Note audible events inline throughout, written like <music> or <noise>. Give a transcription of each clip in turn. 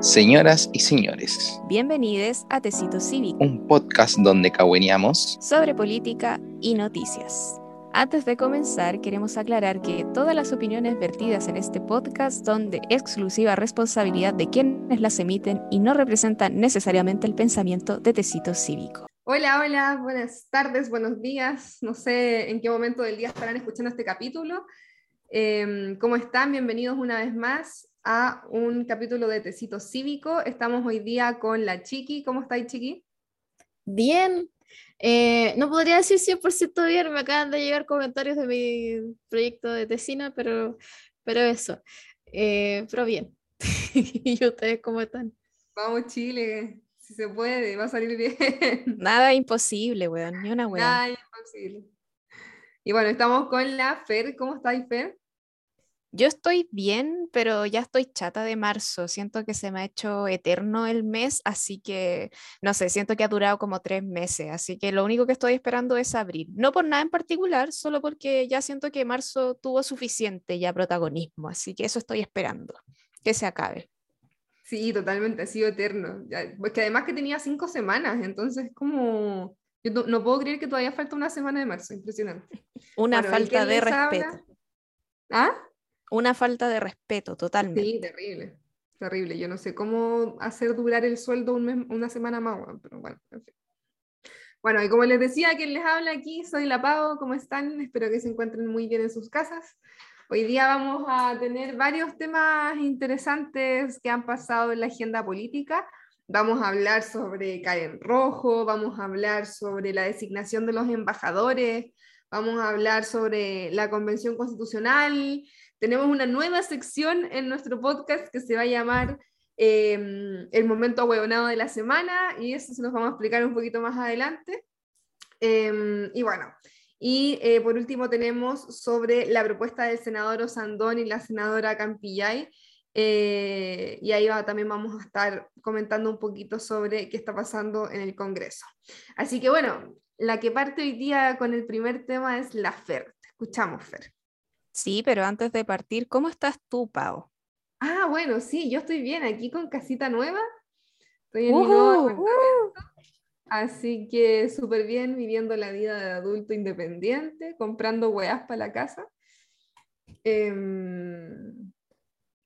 Señoras y señores, Bienvenidos a Tecito Cívico un podcast donde cagüeneamos sobre política y noticias. Antes de comenzar, queremos aclarar que todas las opiniones vertidas en este podcast son de exclusiva responsabilidad de quienes las emiten y no representan necesariamente el pensamiento de Tecito Cívico. Hola, hola, buenas tardes, buenos días. No sé en qué momento del día estarán escuchando este capítulo. Em, ¿Cómo están? Bienvenidos una vez más a un capítulo de Tecito Cívico. Estamos hoy día con la Chiqui. ¿Cómo estáis, Chiqui? Bien. Eh, no podría decir 100% bien, me acaban de llegar comentarios de mi proyecto de tesina, pero, pero eso. Eh, pero bien. <laughs> ¿Y ustedes cómo están? Vamos, Chile. Si se puede, va a salir bien. <laughs> Nada imposible, weón, ni una weón. Nada imposible. Y bueno, estamos con la Fer. ¿Cómo estáis, Fer? Yo estoy bien, pero ya estoy chata de marzo. Siento que se me ha hecho eterno el mes, así que, no sé, siento que ha durado como tres meses. Así que lo único que estoy esperando es abril. No por nada en particular, solo porque ya siento que marzo tuvo suficiente ya protagonismo. Así que eso estoy esperando, que se acabe. Sí, totalmente, ha sido eterno. Porque además que tenía cinco semanas, entonces como... Yo no, no puedo creer que todavía falta una semana de marzo, impresionante. Una Bueno, ¿y falta de respeto. habla? ¿Ah? Una falta de respeto, totalmente. Sí, terrible, terrible. Yo no sé cómo hacer durar el sueldo un una semana más, pero bueno, en fin. Bueno, y como les decía, quien les habla aquí, soy La Pau, ¿cómo están? Espero que se encuentren muy bien en sus casas. Hoy día vamos a tener varios temas interesantes que han pasado en la agenda política. Vamos a hablar sobre Karen Rojo, vamos a hablar sobre la designación de los embajadores, vamos a hablar sobre la convención constitucional, tenemos una nueva sección en nuestro podcast que se va a llamar eh, El momento ahueonado de la semana y eso se los vamos a explicar un poquito más adelante. Eh, y bueno, y eh, por último tenemos sobre la propuesta del senador Osandón y la senadora Campillay. eh, y ahí va, también vamos a estar comentando un poquito sobre qué está pasando en el Congreso. Así que bueno, la que parte hoy día con el primer tema es la FER. Te escuchamos, Fer. Sí, pero antes de partir, ¿cómo estás tú, Pau? Ah, bueno, sí, yo estoy bien aquí con casita nueva. Estoy en mi nuevo. Así que súper bien, viviendo la vida de adulto independiente, comprando weas para la casa. Em,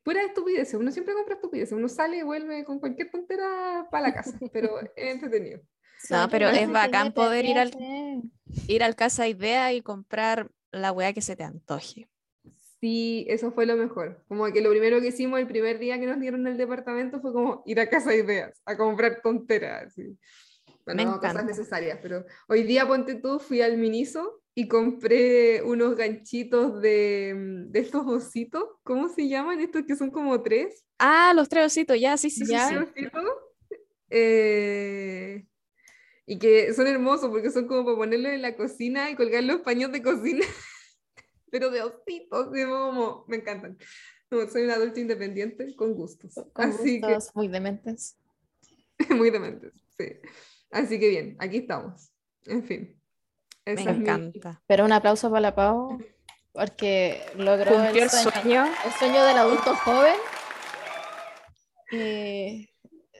pura estupidez, uno siempre compra estupidez, uno sale y vuelve con cualquier tontera para la casa, pero <laughs> es entretenido. No, pero es bacán poder ir al-. Ir al Casa Idea y comprar la weá que se te antoje. Sí, eso fue lo mejor. Como que lo primero que hicimos el primer día que nos dieron el departamento fue como ir a Casa Ideas, a comprar tonteras. así. Bueno, Me cosas necesarias, pero hoy día, ponte tú, fui al Miniso y compré unos ganchitos de, mm, de estos ositos. ¿Cómo se llaman? Estos que son como tres. Ah, los tres ositos, ya, sí, sí, sí, Ya. sí. ¿Tres ositos? Eh, y que son hermosos porque son como para ponerlos en la cocina y colgar los paños de cocina, <laughs> pero de ositos, y como, me encantan. No, soy un adulto independiente con gustos. Con Así gustos muy dementes. que, <laughs> muy dementes, sí. Así que bien, aquí estamos. En fin. Me Esa es mi- encanta. Pero un aplauso para la Pau, <laughs> porque logró Cumplió el sueño, sueño. el sueño del adulto joven. Eh,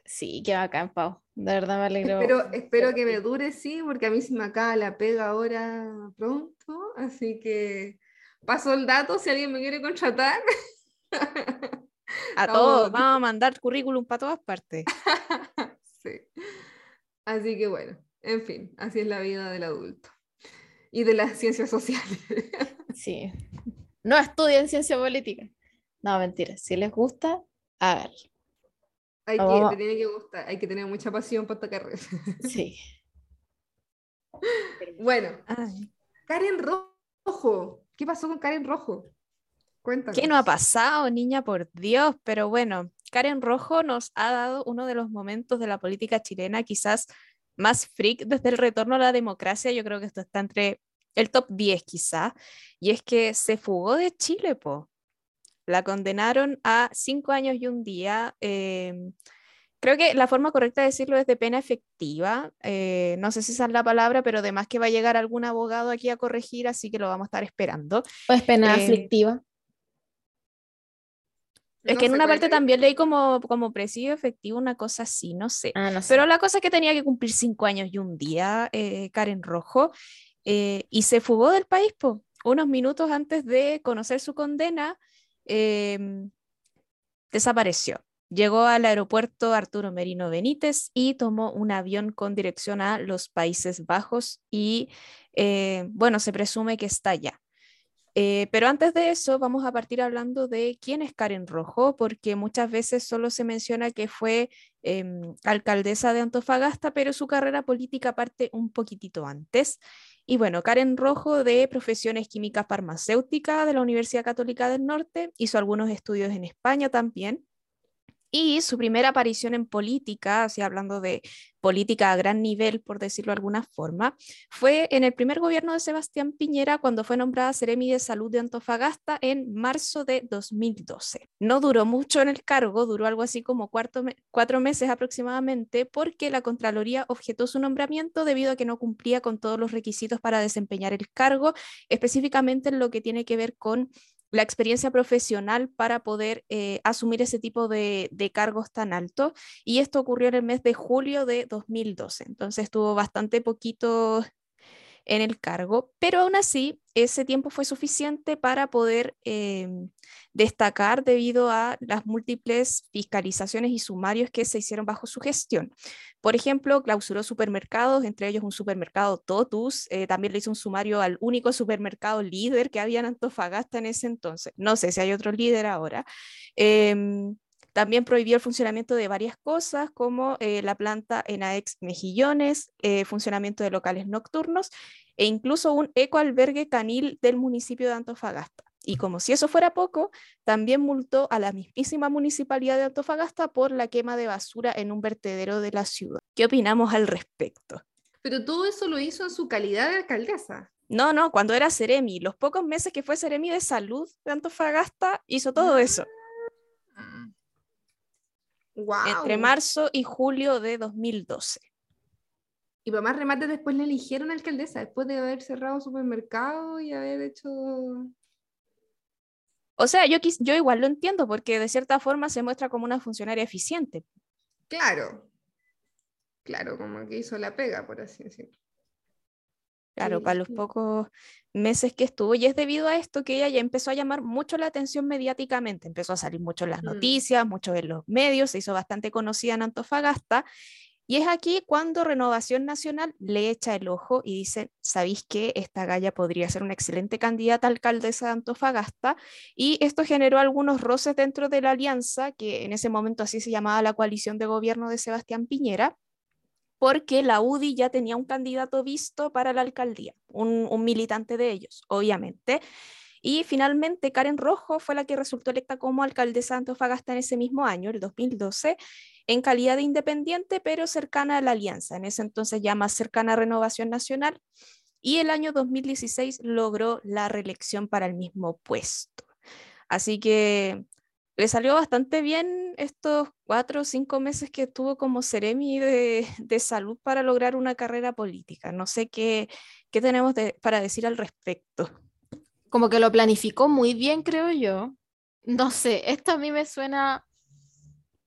sí, qué bacán, Pau. De verdad me alegro. Espero, espero que me dure, sí, porque a mí se me acaba la pega ahora pronto, así que paso el dato si alguien me quiere contratar. <laughs> A Estamos- todos, vamos a mandar currículum para todas partes. <laughs> Sí. Así que bueno, en fin, así es la vida del adulto y de las ciencias sociales. <laughs> Sí. No estudien ciencia política. No, mentira. Si les gusta, háganlo. Hay que, te tiene que gustar, hay que tener mucha pasión para esta carrera. Sí. Bueno, Ay, Karen Rojo, ¿qué pasó con Karen Rojo? Cuéntanos. ¿Qué no ha pasado, niña? Por Dios, pero bueno, Karen Rojo nos ha dado uno de los momentos de la política chilena quizás más freak desde el retorno a la democracia. Yo creo que esto está entre el top 10 quizá, y es que se fugó de Chile, po. La condenaron a cinco años y un día. em, creo que la forma correcta de decirlo es de pena efectiva. eh, no sé si esa es la palabra, pero además que va a llegar algún abogado aquí a corregir, así que lo vamos a estar esperando. Pues pena Eh, aflictiva. Es No que en una ¿cuál parte también leí como, como presidio efectivo, una cosa así, no sé. Ah, no sé. Pero la cosa es que tenía que cumplir cinco años y un día, eh, Karen Rojo, eh, y se fugó del país, po. Unos minutos antes de conocer su condena, em, desapareció. Llegó al aeropuerto Arturo Merino Benítez y tomó un avión con dirección a los Países Bajos y, eh, bueno, se presume que está allá. Eh, pero antes de eso, vamos a partir hablando de quién es Karen Rojo, porque muchas veces solo se menciona que fue em, alcaldesa de Antofagasta, pero su carrera política parte un poquitito antes. Y bueno, Karen Rojo, de profesiones químicas farmacéuticas de la Universidad Católica del Norte, hizo algunos estudios en España también. Y su primera aparición en política, así hablando de política a gran nivel, por decirlo de alguna forma, fue en el primer gobierno de Sebastián Piñera cuando fue nombrada Seremi de Salud de Antofagasta en marzo de 2012. No duró mucho en el cargo, duró algo así como cuatro meses aproximadamente, porque la Contraloría objetó su nombramiento debido a que no cumplía con todos los requisitos para desempeñar el cargo, específicamente en lo que tiene que ver con la experiencia profesional para poder eh, asumir ese tipo de, cargos tan altos. Y esto ocurrió en el mes de julio de 2012. Entonces estuvo bastante poquito en el cargo, pero aún así ese tiempo fue suficiente para poder eh, destacar debido a las múltiples fiscalizaciones y sumarios que se hicieron bajo su gestión. Por ejemplo, clausuró supermercados, entre ellos un supermercado Totus, eh, también le hizo un sumario al único supermercado líder que había en Antofagasta en ese entonces. No sé si hay otro líder ahora. Em, también prohibió el funcionamiento de varias cosas, como eh, la planta Enaex Mejillones, eh, funcionamiento de locales nocturnos e incluso un ecoalbergue canil del municipio de Antofagasta. Y como si eso fuera poco, también multó a la mismísima municipalidad de Antofagasta por la quema de basura en un vertedero de la ciudad. ¿Qué opinamos al respecto? Pero todo eso lo hizo en su calidad de alcaldesa. No, no, cuando era Seremi, los pocos meses que fue Seremi de salud de Antofagasta, hizo todo eso. Wow. entre marzo y julio de 2012. Y para más remate, después le eligieron alcaldesa, después de haber cerrado supermercado y haber hecho. O sea, yo, quis- yo igual lo entiendo porque de cierta forma se muestra como una funcionaria eficiente. Claro. Claro, como que hizo la pega, por así decirlo. Claro, Sí, para los sí. pocos meses que estuvo. Y es debido a esto que ella ya empezó a llamar mucho la atención mediáticamente. Empezó a salir mucho en las Mm. noticias, mucho en los medios, se hizo bastante conocida en Antofagasta. Y es aquí cuando Renovación Nacional le echa el ojo y dice, ¿sabéis que esta galla podría ser una excelente candidata a alcaldesa de Antofagasta? Y esto generó algunos roces dentro de la alianza, que en ese momento así se llamaba la coalición de gobierno de Sebastián Piñera, porque la UDI ya tenía un candidato visto para la alcaldía, un, militante de ellos, obviamente. Y finalmente Karen Rojo fue la que resultó electa como alcaldesa de Antofagasta en ese mismo año, el 2012, en calidad de independiente, pero cercana a la alianza, en ese entonces ya más cercana a Renovación Nacional. Y el año 2016 logró la reelección para el mismo puesto. Así que le salió bastante bien estos cuatro o cinco meses que estuvo como Seremi de, de salud para lograr una carrera política. No sé qué, qué tenemos para decir al respecto. Como que lo planificó muy bien, creo yo. No sé, esto a mí me suena,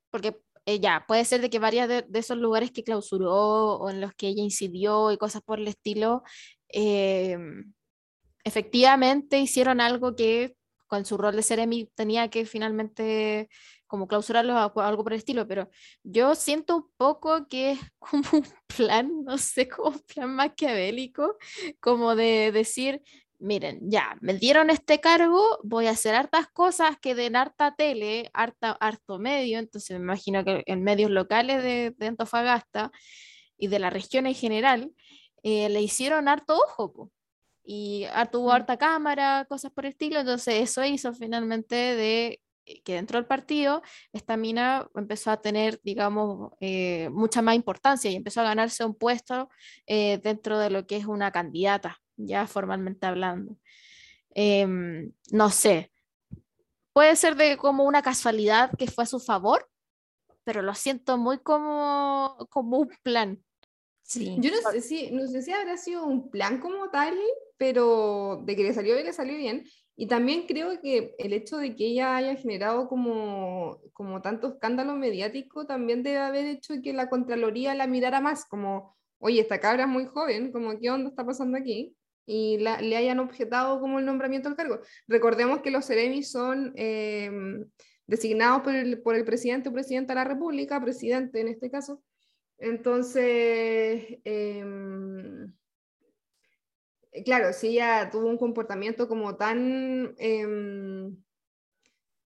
porque eh, ya, puede ser de que varios de, de esos lugares que clausuró o en los que ella incidió y cosas por el estilo, eh, efectivamente hicieron algo que con su rol de Seremi tenía que finalmente como clausurarlo o algo por el estilo, pero yo siento un poco que es <laughs> como un plan, no sé, como un plan maquiavélico, como de decir, miren, ya, me dieron este cargo, voy a hacer hartas cosas que den harta tele, harta, harto medio, entonces me imagino que en medios locales de, de Antofagasta y de la región en general, eh, le hicieron harto ojo, po. Y Mm. harta cámara, cosas por el estilo, entonces eso hizo finalmente de eh, que dentro del partido esta mina empezó a tener, digamos, eh, mucha más importancia y empezó a ganarse un puesto eh, dentro de lo que es una candidata, ya formalmente hablando. Em, no sé, puede ser de como una casualidad que fue a su favor, pero lo siento muy como, como un plan. Sí. Yo no sé si, no sé si habrá sido un plan como tal, pero de que le salió bien, le salió bien. Y también creo que el hecho de que ella haya generado como, como tanto escándalo mediático también debe haber hecho que la Contraloría la mirara más, como, oye, esta cabra es muy joven, como, ¿qué onda está pasando aquí? Y le hayan objetado como el nombramiento al cargo. Recordemos que los Ceremis son em, designados por el, por el presidente o presidenta de la República, presidente en este caso. Entonces, em, claro, si ella tuvo un comportamiento como tan em,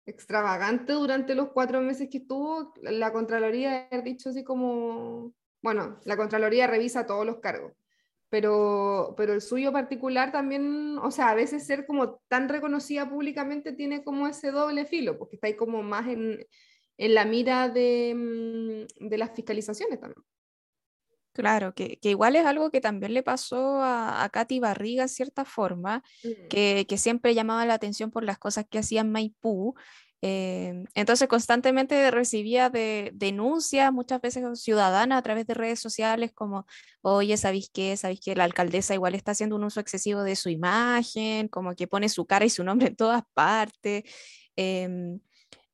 extravagante durante los cuatro meses que estuvo, la Contraloría ha dicho así como, bueno, la Contraloría revisa todos los cargos, pero, pero el suyo particular también, o sea, a veces ser como tan reconocida públicamente tiene como ese doble filo, porque está ahí como más en, en la mira de, mm, de las fiscalizaciones también. Claro, que, igual es algo que también le pasó a, a Katy Barriga en cierta forma, mm. que, que, siempre llamaba la atención por las cosas que hacía en Maipú. Eh, entonces constantemente recibía de, denuncias, muchas veces ciudadanas a través de redes sociales, como, oye, ¿sabéis qué? ¿Sabéis que la alcaldesa igual está haciendo un uso excesivo de su imagen? Como que pone su cara y su nombre en todas partes. Em,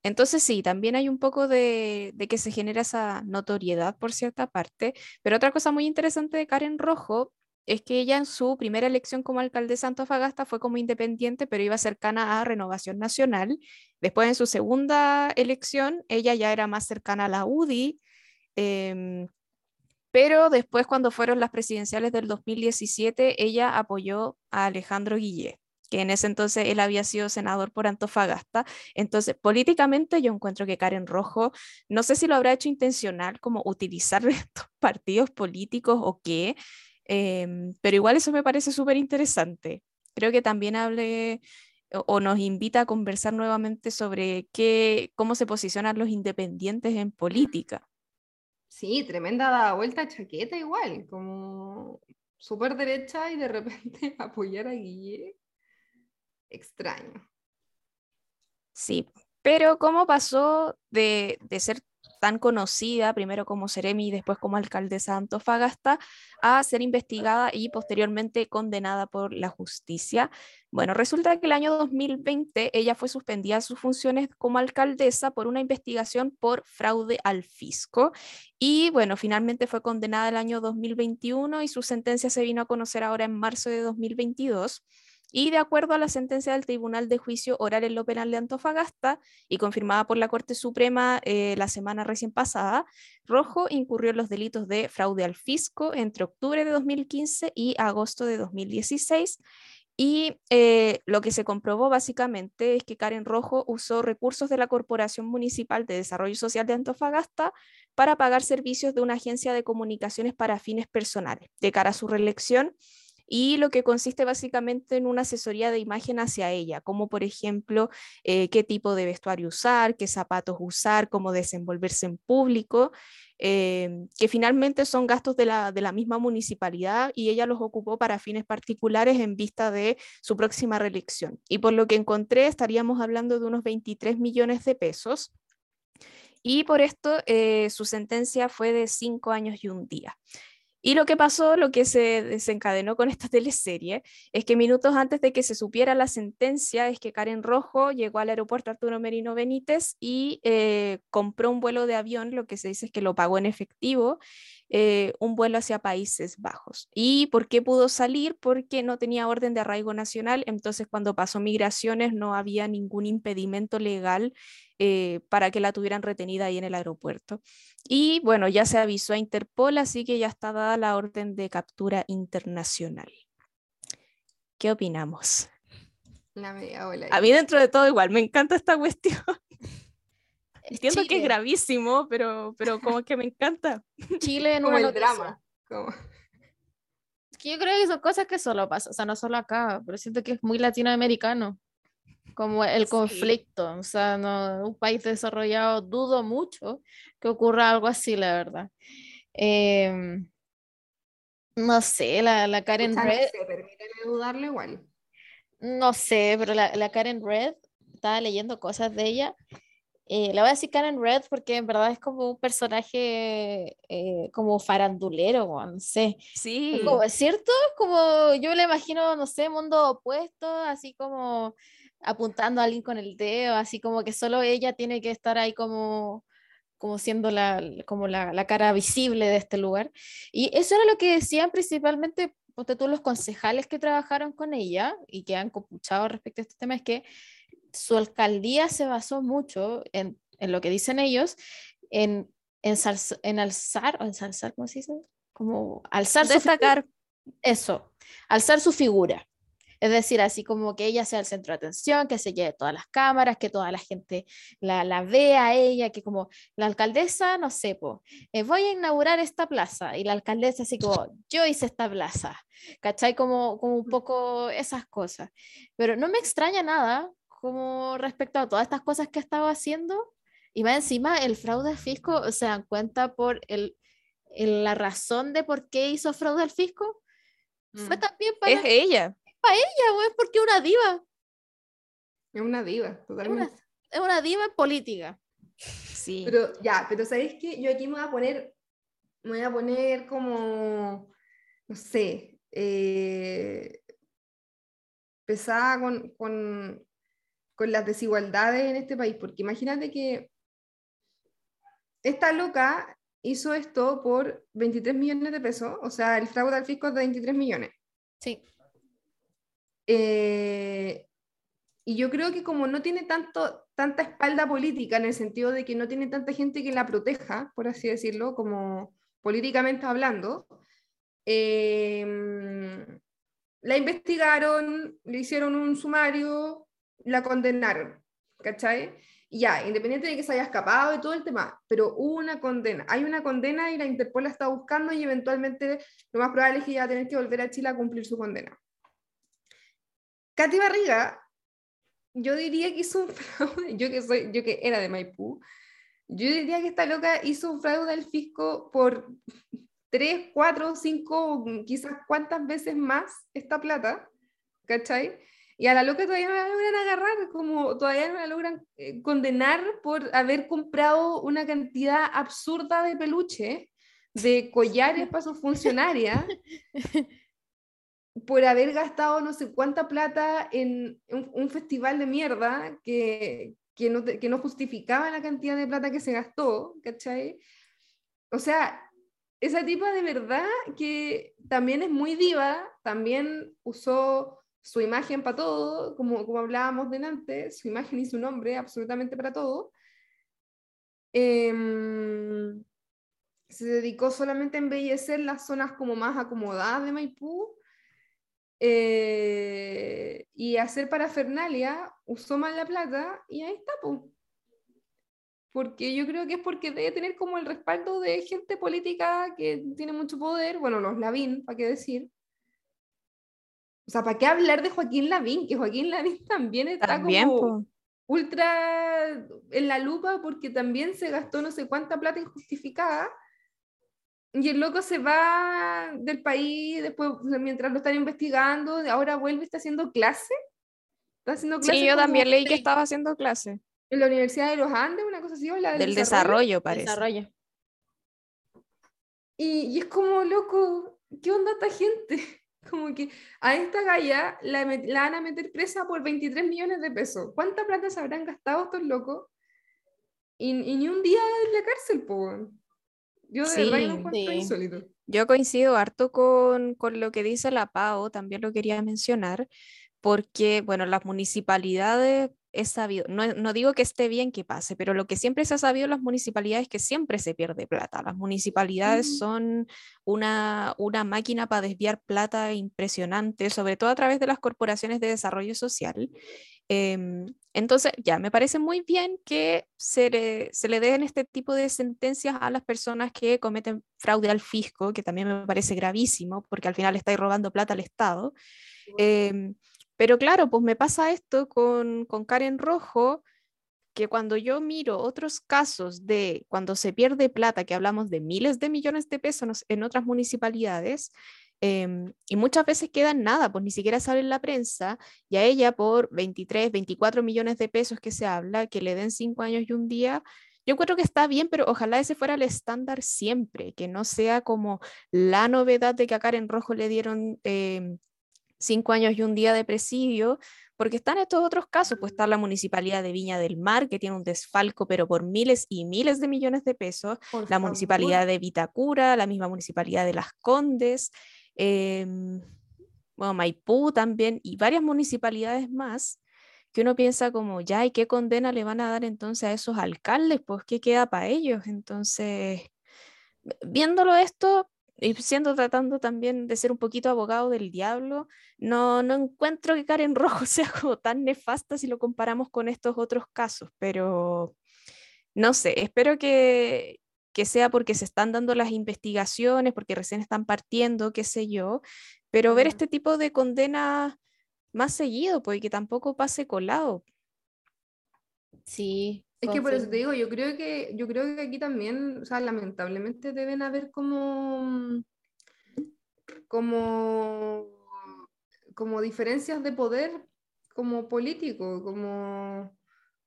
entonces sí, también hay un poco de, que se genera esa notoriedad por cierta parte, pero otra cosa muy interesante de Karen Rojo es que ella en su primera elección como alcaldesa de Antofagasta fue como independiente, pero iba cercana a Renovación Nacional. Después en su segunda elección, ella ya era más cercana a la UDI, em, pero después cuando fueron las presidenciales del 2017, ella apoyó a Alejandro Guillet que en ese entonces él había sido senador por Antofagasta. Entonces, políticamente yo encuentro que Karen Rojo, no sé si lo habrá hecho intencional, como utilizar <laughs> estos partidos políticos o qué, em, pero igual eso me parece súper interesante. Creo que también hable o, nos invita a conversar nuevamente sobre qué, cómo se posicionan los independientes en política. Sí, tremenda vuelta chaqueta igual, como súper derecha y de repente <laughs> apoyar a Guille extraño. Sí, pero ¿cómo pasó de, ser tan conocida, primero como Seremi y después como alcaldesa de Antofagasta, a ser investigada y posteriormente condenada por la justicia. Bueno, resulta que el año 2020 ella fue suspendida de sus funciones como alcaldesa por una investigación por fraude al fisco y bueno, finalmente fue condenada el año 2021 y su sentencia se vino a conocer ahora en marzo de 2022. Y de acuerdo a la sentencia del Tribunal de Juicio Oral en lo Penal de Antofagasta y confirmada por la Corte Suprema eh, la semana recién pasada, Rojo incurrió en los delitos de fraude al fisco entre octubre de 2015 y agosto de 2016. Y eh, lo que se comprobó básicamente es que Karen Rojo usó recursos de la Corporación Municipal de Desarrollo Social de Antofagasta para pagar servicios de una agencia de comunicaciones para fines personales. De cara a su reelección, y lo que consiste básicamente en una asesoría de imagen hacia ella, como por ejemplo eh, qué tipo de vestuario usar, qué zapatos usar, cómo desenvolverse en público, eh, que finalmente son gastos de la, de la misma municipalidad y ella los ocupó para fines particulares en vista de su próxima reelección. Y por lo que encontré, estaríamos hablando de unos 23 millones de pesos. Y por esto eh, su sentencia fue de cinco años y un día. Y lo que pasó, lo que se desencadenó con esta <laughs> teleserie, es que minutos antes de que se supiera la sentencia, es que Karen Rojo llegó al aeropuerto Arturo Merino Benítez y eh, compró un vuelo de avión, lo que se dice es que lo pagó en efectivo, eh, un vuelo hacia Países Bajos. ¿Y por qué pudo salir? Porque no tenía orden de arraigo nacional, entonces cuando pasó migraciones no había ningún impedimento legal eh, para que la tuvieran retenida ahí en el aeropuerto. Y bueno, ya se avisó a Interpol, así que ya está dada la orden de captura internacional. ¿Qué opinamos? A mí dentro de todo igual, me encanta esta cuestión. <laughs> Entiendo que es gravísimo, pero, pero como que me encanta. Chile <laughs> no el drama. yo creo que son cosas que solo pasan, o sea, no solo acá, pero siento que es muy latinoamericano como el conflicto, o sea, no, un país desarrollado dudo mucho que ocurra algo así, la verdad. Em, no sé, la, la Karen Red. dudarle igual. No sé, pero la, la, Karen Red, estaba leyendo cosas de ella. Eh, la voy a decir Karen Red porque en verdad es como un personaje eh, como farandulero, no sé. Sí. Como, ¿Cierto? Como yo le imagino, no sé, mundo opuesto, así como apuntando a alguien con el dedo, así como que solo ella tiene que estar ahí como como siendo la, como la, la, cara visible de este lugar. Y eso era lo que decían principalmente todos los concejales que trabajaron con ella y que han compuchado respecto a este tema, es que su alcaldía se basó mucho en, en lo que dicen ellos, en, en, en alzar, o ensalzar, ¿cómo se dice? Como alzar Destacar. eso, alzar su figura. Es decir, así como que ella sea el centro de atención, que se lleve todas las cámaras, que toda la gente la, la vea a ella, que como la alcaldesa, no sé, eh, voy a inaugurar esta plaza y la alcaldesa así como, yo hice esta plaza, ¿cachai? Como, como un poco esas cosas. Pero no me extraña nada como respecto a todas estas cosas que estaba haciendo. Y más encima, el fraude fisco, se dan cuenta por el, la razón de por qué hizo fraude al fisco. Fue Mm. también para Es ella. Ella, güey, porque es una diva. Es una diva, totalmente. Es una diva en política. Sí. Pero ya, pero ¿sabéis qué? Yo aquí me voy a poner, me voy a poner como, no sé, eh, pesada con, con, con las desigualdades en este país, porque imagínate que esta loca hizo esto por 23 millones de pesos, o sea, el fraude al fisco es de 23 millones. Sí. Eh, y yo creo que como no tiene tanto, tanta espalda política, en el sentido de que no tiene tanta gente que la proteja, por así decirlo, como políticamente hablando, eh, la investigaron, le hicieron un sumario, la condenaron, ¿cachai? Ya, independiente de que se haya escapado y todo el tema, pero hubo una condena. Hay una condena y la Interpol la está buscando y eventualmente lo más probable es que ella va a tener que volver a Chile a cumplir su condena. Katy Barriga, yo diría que hizo un fraude, <laughs> yo que, soy, yo que era de Maipú, yo diría que esta loca hizo un fraude al fisco por <laughs> tres, cuatro, cinco, quizás cuántas veces más esta plata, ¿cachai? Y a la loca todavía no la logran agarrar, como todavía no la logran eh, condenar por haber comprado una cantidad absurda de peluche, de collares para sus funcionarias, <laughs> por haber gastado no sé cuánta plata en un, un festival de mierda que, que, no, que no justificaba la cantidad de plata que se gastó, ¿cachai? O sea, esa tipa de verdad que también es muy diva, también usó su imagen para todo, como, como hablábamos delante, su imagen y su nombre absolutamente para todo. Em, se dedicó solamente a embellecer las zonas como más acomodadas de Maipú eh, y hacer parafernalia, usó mal la plata y ahí está, po. Porque yo creo que es porque debe tener como el respaldo de gente política que tiene mucho poder, bueno, los Lavín, ¿para qué decir? O sea, ¿para qué hablar de Joaquín Lavín? Que Joaquín Lavín también está También, como po. ultra en la lupa porque también se gastó no sé cuánta plata injustificada y el loco se va del país después mientras lo están investigando ahora vuelve está haciendo clase está haciendo clase Sí, yo también leí que estaba haciendo clase. en la Universidad de los Andes una cosa así o la Del desarrollo, parece. Desarrollo. Y, y es como, loco, ¿qué onda esta gente? <laughs> Como que a esta galla la, la van a meter presa por 23 millones de pesos. ¿Cuánta plata se habrán gastado estos locos? Y, y ni un día en la cárcel, po. Yo de Sí, verdad que lo encuentro sí. insólito. Yo coincido harto con, con lo que dice la PAO, también lo quería mencionar, porque, bueno, las municipalidades es sabido, no, no digo que esté bien que pase, pero lo que siempre se ha sabido en las municipalidades es que siempre se pierde plata. Las municipalidades Mm. son una, una máquina para desviar plata impresionante, sobre todo a través de las corporaciones de desarrollo social. Em, entonces, ya, me parece muy bien que se le, se le den este tipo de sentencias a las personas que cometen fraude al fisco, que también me parece gravísimo, porque al final estáis robando plata al Estado. Em, pero claro, pues me pasa esto con, con Karen Rojo, que cuando yo miro otros casos de cuando se pierde plata, que hablamos de miles de millones de pesos en otras municipalidades, em, y muchas veces queda en nada, pues ni siquiera sale en la prensa, y a ella por 23, 24 millones de pesos que se habla, que le den cinco años y un día, yo creo que está bien, pero ojalá ese fuera el estándar siempre, que no sea como la novedad de que a Karen Rojo le dieron em, cinco años y un día de presidio, porque están estos otros casos, pues está la municipalidad de Viña del Mar, que tiene un desfalco, pero por miles y miles de millones de pesos, Por la favor. municipalidad de Vitacura, la misma municipalidad de Las Condes, em, bueno, Maipú también, y varias municipalidades más, que uno piensa como, ya, ¿y qué condena le van a dar entonces a esos alcaldes? Pues, ¿qué queda para ellos? Entonces, viéndolo esto y siendo tratando también de ser un poquito abogado del diablo, no, no encuentro que Karen Rojo <laughs> sea como tan nefasta si lo comparamos con estos otros casos, pero no sé, espero que, que sea porque se están dando las investigaciones, porque recién están partiendo, qué sé yo, pero ver este tipo de condenas más seguido, pues y que tampoco pase colado. Sí. Es que por eso te digo, yo creo que, yo creo que aquí también, o sea, lamentablemente deben haber como, como, como diferencias de poder como político, como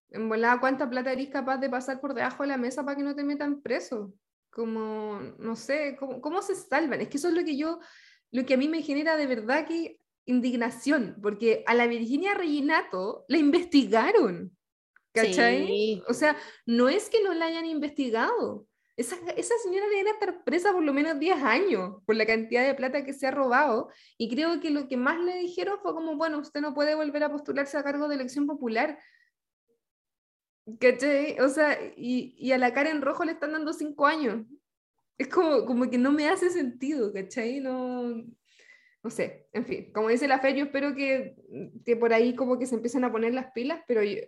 en volada cuánta plata eres capaz de pasar por debajo de la mesa para que no te metan preso. Como, no sé, ¿cómo, cómo se salvan? Es que eso es lo que yo, lo que a mí me genera de verdad que indignación, porque a la Virginia Reginato la investigaron. ¿Cachai? Sí. O sea, no es que no la hayan investigado. Esa, esa señora debería estar presa por lo menos 10 años por la cantidad de plata que se ha robado. Y creo que lo que más le dijeron fue como, bueno, usted no puede volver a postularse a cargo de elección popular. ¿Cachai? O sea, y, y a la Karen Rojo le están dando 5 años. Es como, como que no me hace sentido, ¿cachai? No, no sé, en fin, como dice la Fer, yo espero que, que por ahí como que se empiecen a poner las pilas, pero yo-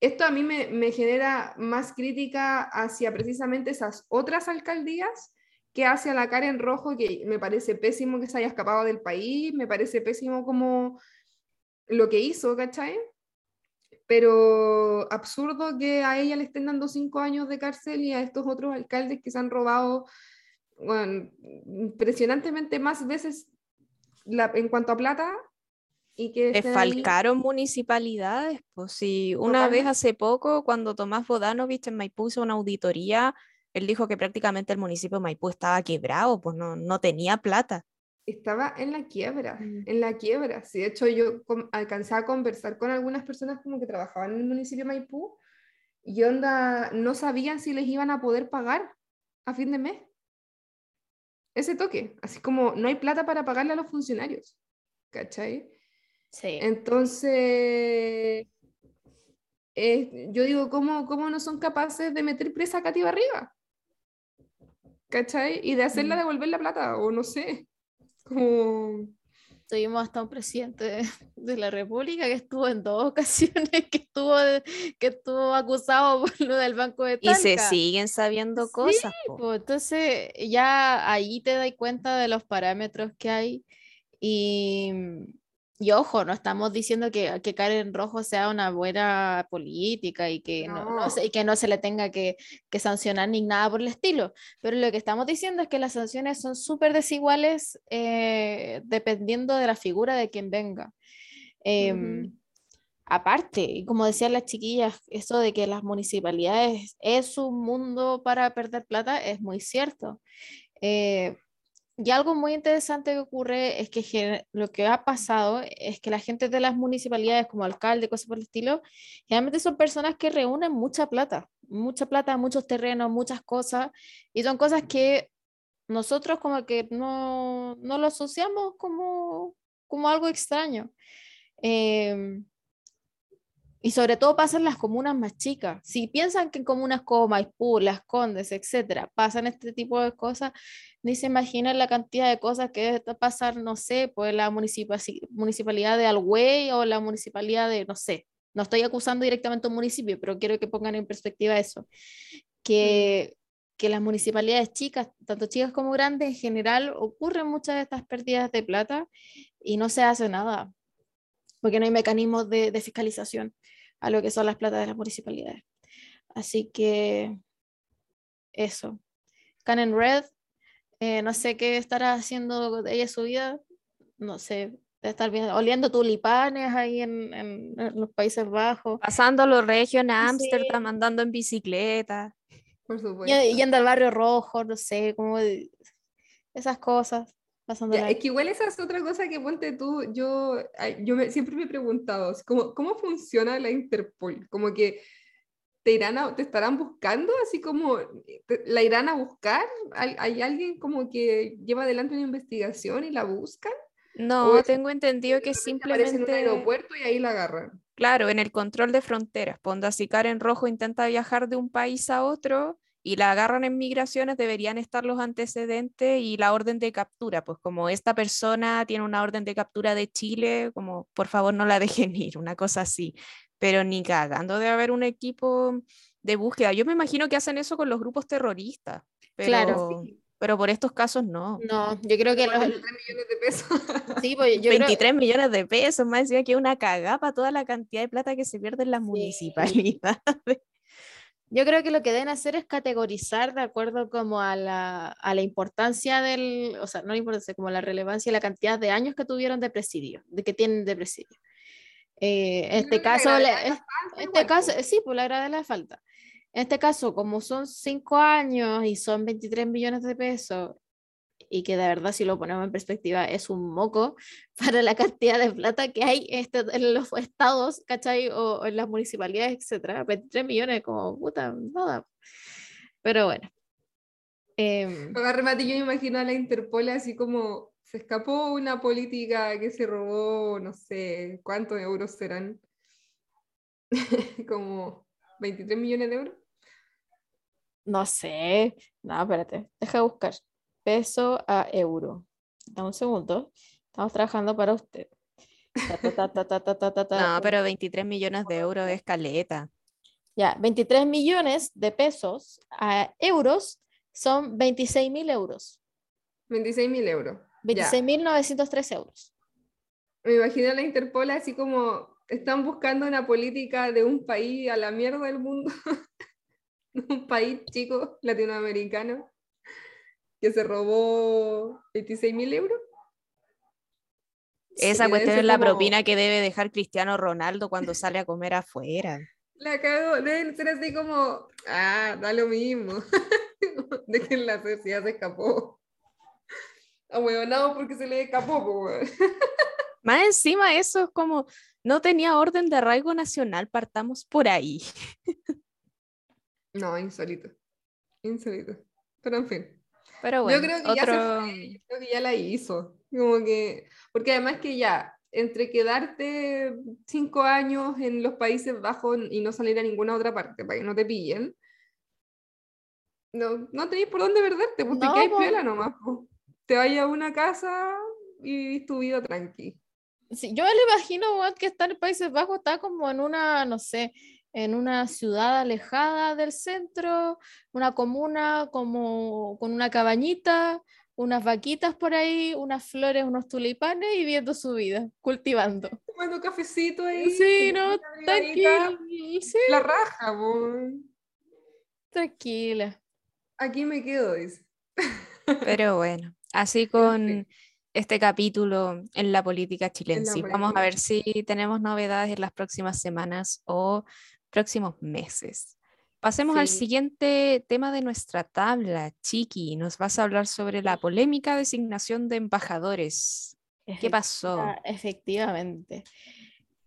esto a mí me, genera más crítica hacia precisamente esas otras alcaldías que hacia la Karen Rojo, que me parece pésimo que se haya escapado del país, me parece pésimo como lo que hizo, ¿cachai? Pero absurdo que a ella le estén dando cinco años de cárcel y a estos otros alcaldes que se han robado impresionantemente más veces en cuanto a plata y que Desfalcaron municipalidades, pues si una vez hace poco, cuando Tomás Bodanovich en Maipú hizo una auditoría, él dijo que prácticamente el municipio de Maipú estaba quebrado, pues no, no tenía plata. estaba en la quiebra, Mm. en la quiebra. Sí, de hecho, yo alcancé a conversar con algunas personas como que trabajaban en el municipio de Maipú y onda, no sabían si les iban a poder pagar a fin de mes. Ese toque, así como no hay plata para pagarle a los funcionarios, ¿cachai? Sí. Entonces, eh, yo digo, ¿cómo, ¿cómo no son capaces de meter presa a Katy Barriga? ¿Cachai? Y de hacerla Mm. devolver la plata, o no sé. <laughs> Como... Tuvimos hasta un presidente de, de la República que estuvo en dos ocasiones, <laughs> que estuvo, de- que estuvo acusado por lo del Banco de Y se Talca. siguen sabiendo Sí, cosas. po. Pues, entonces ya ahí te das cuenta de los parámetros que hay y, y ojo, no estamos diciendo que, que Karen Rojo sea una buena política y que no, no se, y que no se le tenga que, que sancionar ni nada por el estilo, pero lo que estamos diciendo es que las sanciones son súper desiguales eh, dependiendo de la figura de quien venga. Em, Ujú. Aparte, y como decían las chiquillas, eso de que las municipalidades es un mundo para perder plata es muy cierto. Eh, y algo muy interesante que ocurre es que lo que ha pasado es que la gente de las municipalidades, como alcalde, cosas por el estilo, generalmente son personas que reúnen mucha plata, mucha plata, muchos terrenos, muchas cosas, y son cosas que nosotros como que no, no lo asociamos como, como algo extraño. Em, y sobre todo pasa en las comunas más chicas. Si piensan que en comunas como Maipú, Las Condes, etcétera, pasan este tipo de cosas, ni se imaginan la cantidad de cosas que debe pasar, no sé, pues la municipa- municipalidad de Alhuey o la municipalidad de, no sé, no estoy acusando directamente a un municipio, pero quiero que pongan en perspectiva eso, que, que las municipalidades chicas, tanto chicas como grandes, en general ocurren muchas de estas pérdidas de plata y no se hace nada, porque no hay mecanismos de, de fiscalización a lo que son las platas de las municipalidades. Así que eso. Canon Red, eh, no sé qué estará haciendo ella su vida, no sé, de estar viendo, oliendo tulipanes ahí en, en- en los Países Bajos, Pasando los regios en Sí. Ámsterdam, andando en bicicleta. Por y- supuesto. yendo al barrio rojo, no sé, como de- esas cosas. Ya, es que igual esa es otra cosa que ponte tú, yo, yo me- siempre me he preguntado, es como, ¿cómo funciona la Interpol? Como que te irán a- te estarán buscando, así como te- la irán a buscar, ¿Hay, hay alguien como que lleva adelante una investigación y la buscan? No, es- tengo entendido que aparece en un simplemente, aeropuerto y ahí la agarran. claro, en el control de fronteras, si Karen Rojo intenta viajar de un país a otro y la agarran en migraciones, deberían estar los antecedentes y la orden de captura, pues como esta persona tiene una orden de captura de Chile, como por favor no la dejen <laughs> ir, una cosa así, pero ni cagando de haber un equipo de búsqueda. Yo me imagino que hacen eso con los grupos terroristas, pero, Claro. pero por estos casos no. No, yo creo que los, 43 millones de pesos. sí, pues, yo creo- 23 millones de pesos, más decía que una cagada para toda la cantidad de plata que se pierde en las municipalidades. Yo creo que lo que deben hacer es categorizar de acuerdo como a la, a la importancia del, o sea, no la importancia, como la relevancia y la cantidad de años que tuvieron de presidio, de que tienen de presidio. Eh, este caso, le- este igual, caso, sí, por la gravedad de la falta. En este caso, como son cinco años y son 23 millones de pesos, y que de verdad, si lo ponemos en perspectiva, es un moco <laughs> para la cantidad de plata que hay este, en los estados, ¿cachai? O, o en las municipalidades, etcétera. 23 millones, como puta, nada. Pero bueno. Em, Para remate, yo me imagino a la Interpol así como se escapó una política que se robó, no sé, ¿cuántos euros serán? <laughs> como 23 millones de euros. no sé. No, espérate, deja de buscar. Peso a euro. Dame un segundo. Estamos trabajando para usted. Ta, ta, ta. No, pero 23 millones de euros es caleta. Ya, 23 millones de pesos a euros son 26 mil euros. 26 mil euros. Ya. 26.903 euros. Me imagino a la Interpol así como están buscando una política de un país a la mierda del mundo. <laughs> un país chico latinoamericano que se robó 26 mil euros. Esa debe cuestión es la como- propina que debe dejar Cristiano Ronaldo cuando sale a comer afuera. La cago, deben ser así como, ah, da lo mismo. Déjenla hacer si ya se escapó. Ah, no, porque se le escapó, weón. <laughs> Más encima eso es como, no tenía orden de arraigo nacional, partamos por ahí. No, insólito. Insólito. Pero en fin. Pero bueno, yo creo que ya otro... fue, yo creo que ya la hizo. Como que, porque además que ya, entre quedarte cinco años en los Países Bajos y no salir a ninguna otra parte para que no te pillen, no, no tenéis por dónde perderte, pues No, po. piola nomás. po. Te vayas a una casa y vivís tu vida tranqui. Sí, yo me lo imagino que está en Países Bajos, está como en una, no sé, en una ciudad alejada del centro, una comuna como con una cabañita, unas vaquitas por ahí, unas flores, unos tulipanes y viendo su vida, cultivando. Tomando cafecito ahí. Sí, no, tranquila, sí, La raja, po. tranquila. Aquí me quedo, dice. <laughs> Pero bueno, así con este capítulo en la política chilense. Vamos a ver si tenemos novedades en las próximas semanas o próximos meses. Pasemos al Sí. siguiente tema de nuestra tabla. Chiqui, nos vas a hablar sobre la polémica designación de embajadores. ¿Qué pasó? Efectivamente.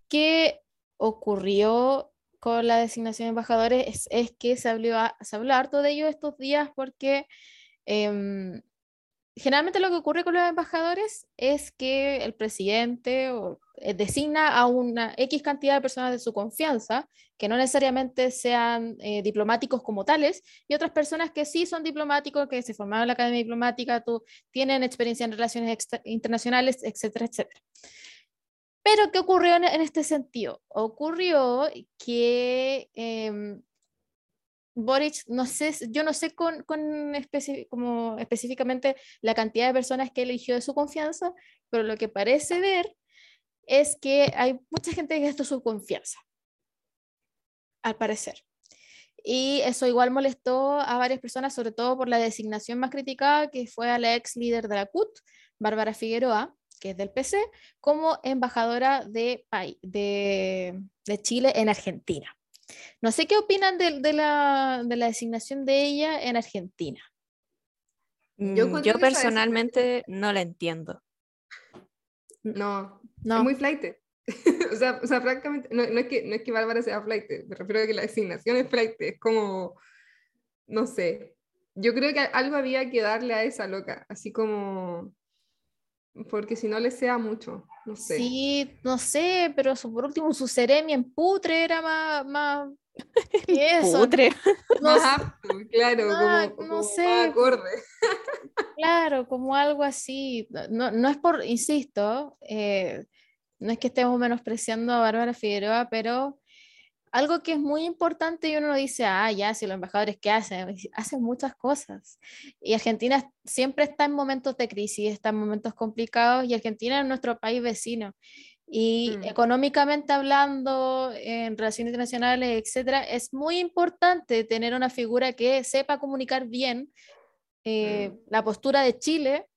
¿Qué ocurrió con la designación de embajadores? Es, es que se habló, se habló harto de ello estos días porque em, generalmente lo que ocurre con los embajadores es que el presidente o, eh, designa a una X cantidad de personas de su confianza, que no necesariamente sean eh, diplomáticos como tales, y otras personas que sí son diplomáticos, que se formaron en la Academia Diplomática, tú, tienen experiencia en relaciones internacionales, etcétera, etcétera. Pero, ¿qué ocurrió en, este sentido? Ocurrió que em, Boric, no sé, yo no sé con, con como específicamente la cantidad de personas que eligió de su confianza, pero lo que parece ver es que hay mucha gente que gastó su confianza, al parecer. Y eso igual molestó a varias personas, sobre todo por la designación más criticada, que fue a la ex líder de la CUT, Bárbara Figueroa, que es del PC, como embajadora de, pai- de, de Chile en Argentina. No sé qué opinan de, de la, de la designación de ella en Argentina. Mm, Yo Yo, personalmente no la entiendo. No, No. es muy flight. <laughs> o, sea, o sea, francamente, no, no es que, no es que Bárbara sea flight, me refiero a que la designación es flight, es como, no sé, yo creo que algo había que darle a esa loca, así como, porque si no le sea mucho, no sé. Sí, no sé, pero su, por último su Ceremi en putre era más, más <laughs> eso. Putre. No apto, claro, Ah, como, no como sé. más acorde. Claro, como algo así. No, no es por, insisto, eh, no es que estemos menospreciando a Bárbara Figueroa, pero algo que es muy importante y uno dice, ah, ya, si los embajadores, ¿qué hacen? Hacen muchas cosas. Y Argentina siempre está en momentos de crisis, está en momentos complicados y Argentina es nuestro país vecino. Y Mm. económicamente hablando, en relaciones internacionales, etcétera, es muy importante tener una figura que sepa comunicar bien eh, Mm. la postura de Chile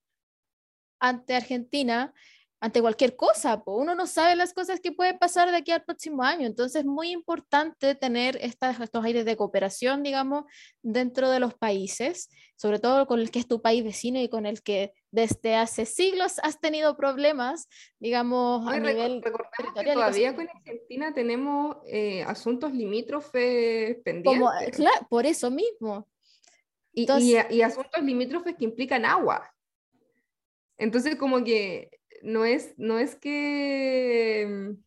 ante Argentina, ante cualquier cosa. po. Uno no sabe las cosas que pueden pasar de aquí al próximo año. Entonces es muy importante tener estas, estos aires de cooperación, digamos, dentro de los países, sobre todo con el que es tu país vecino y con el que desde hace siglos has tenido problemas, digamos, No, a nivel que todavía con Argentina tenemos eh, asuntos limítrofes pendientes. como, claro, por eso mismo. Y, y- Entonces- y asuntos limítrofes que implican agua. Entonces, como que no es, no es que, mm,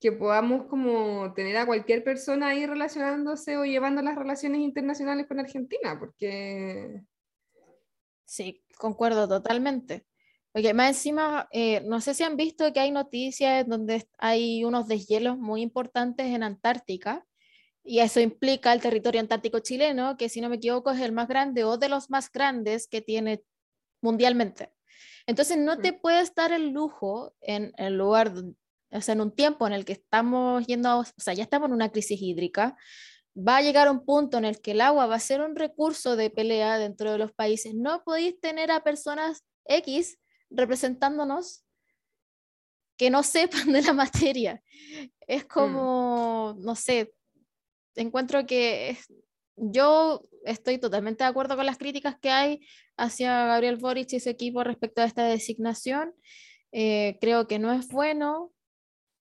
que podamos como tener a cualquier persona ahí relacionándose o llevando las relaciones internacionales con Argentina, porque Sí, concuerdo totalmente. Porque más encima, eh, no sé si han visto que hay noticias donde hay unos deshielos muy importantes en Antártica, y eso implica el territorio antártico chileno, que si no me equivoco es el más grande o de los más grandes que tiene mundialmente. Entonces no te puedes dar el lujo en el lugar, o sea, en un tiempo en el que estamos yendo, a- o sea, ya estamos en una crisis hídrica, va a llegar un punto en el que el agua va a ser un recurso de pelea dentro de los países. No podéis tener a personas X representándonos que no <laughs> sepan de la materia. Es como, no sé, encuentro que es- yo estoy totalmente de acuerdo con las críticas que hay hacia Gabriel Boric y su equipo respecto a esta designación. Eh, creo que no es bueno.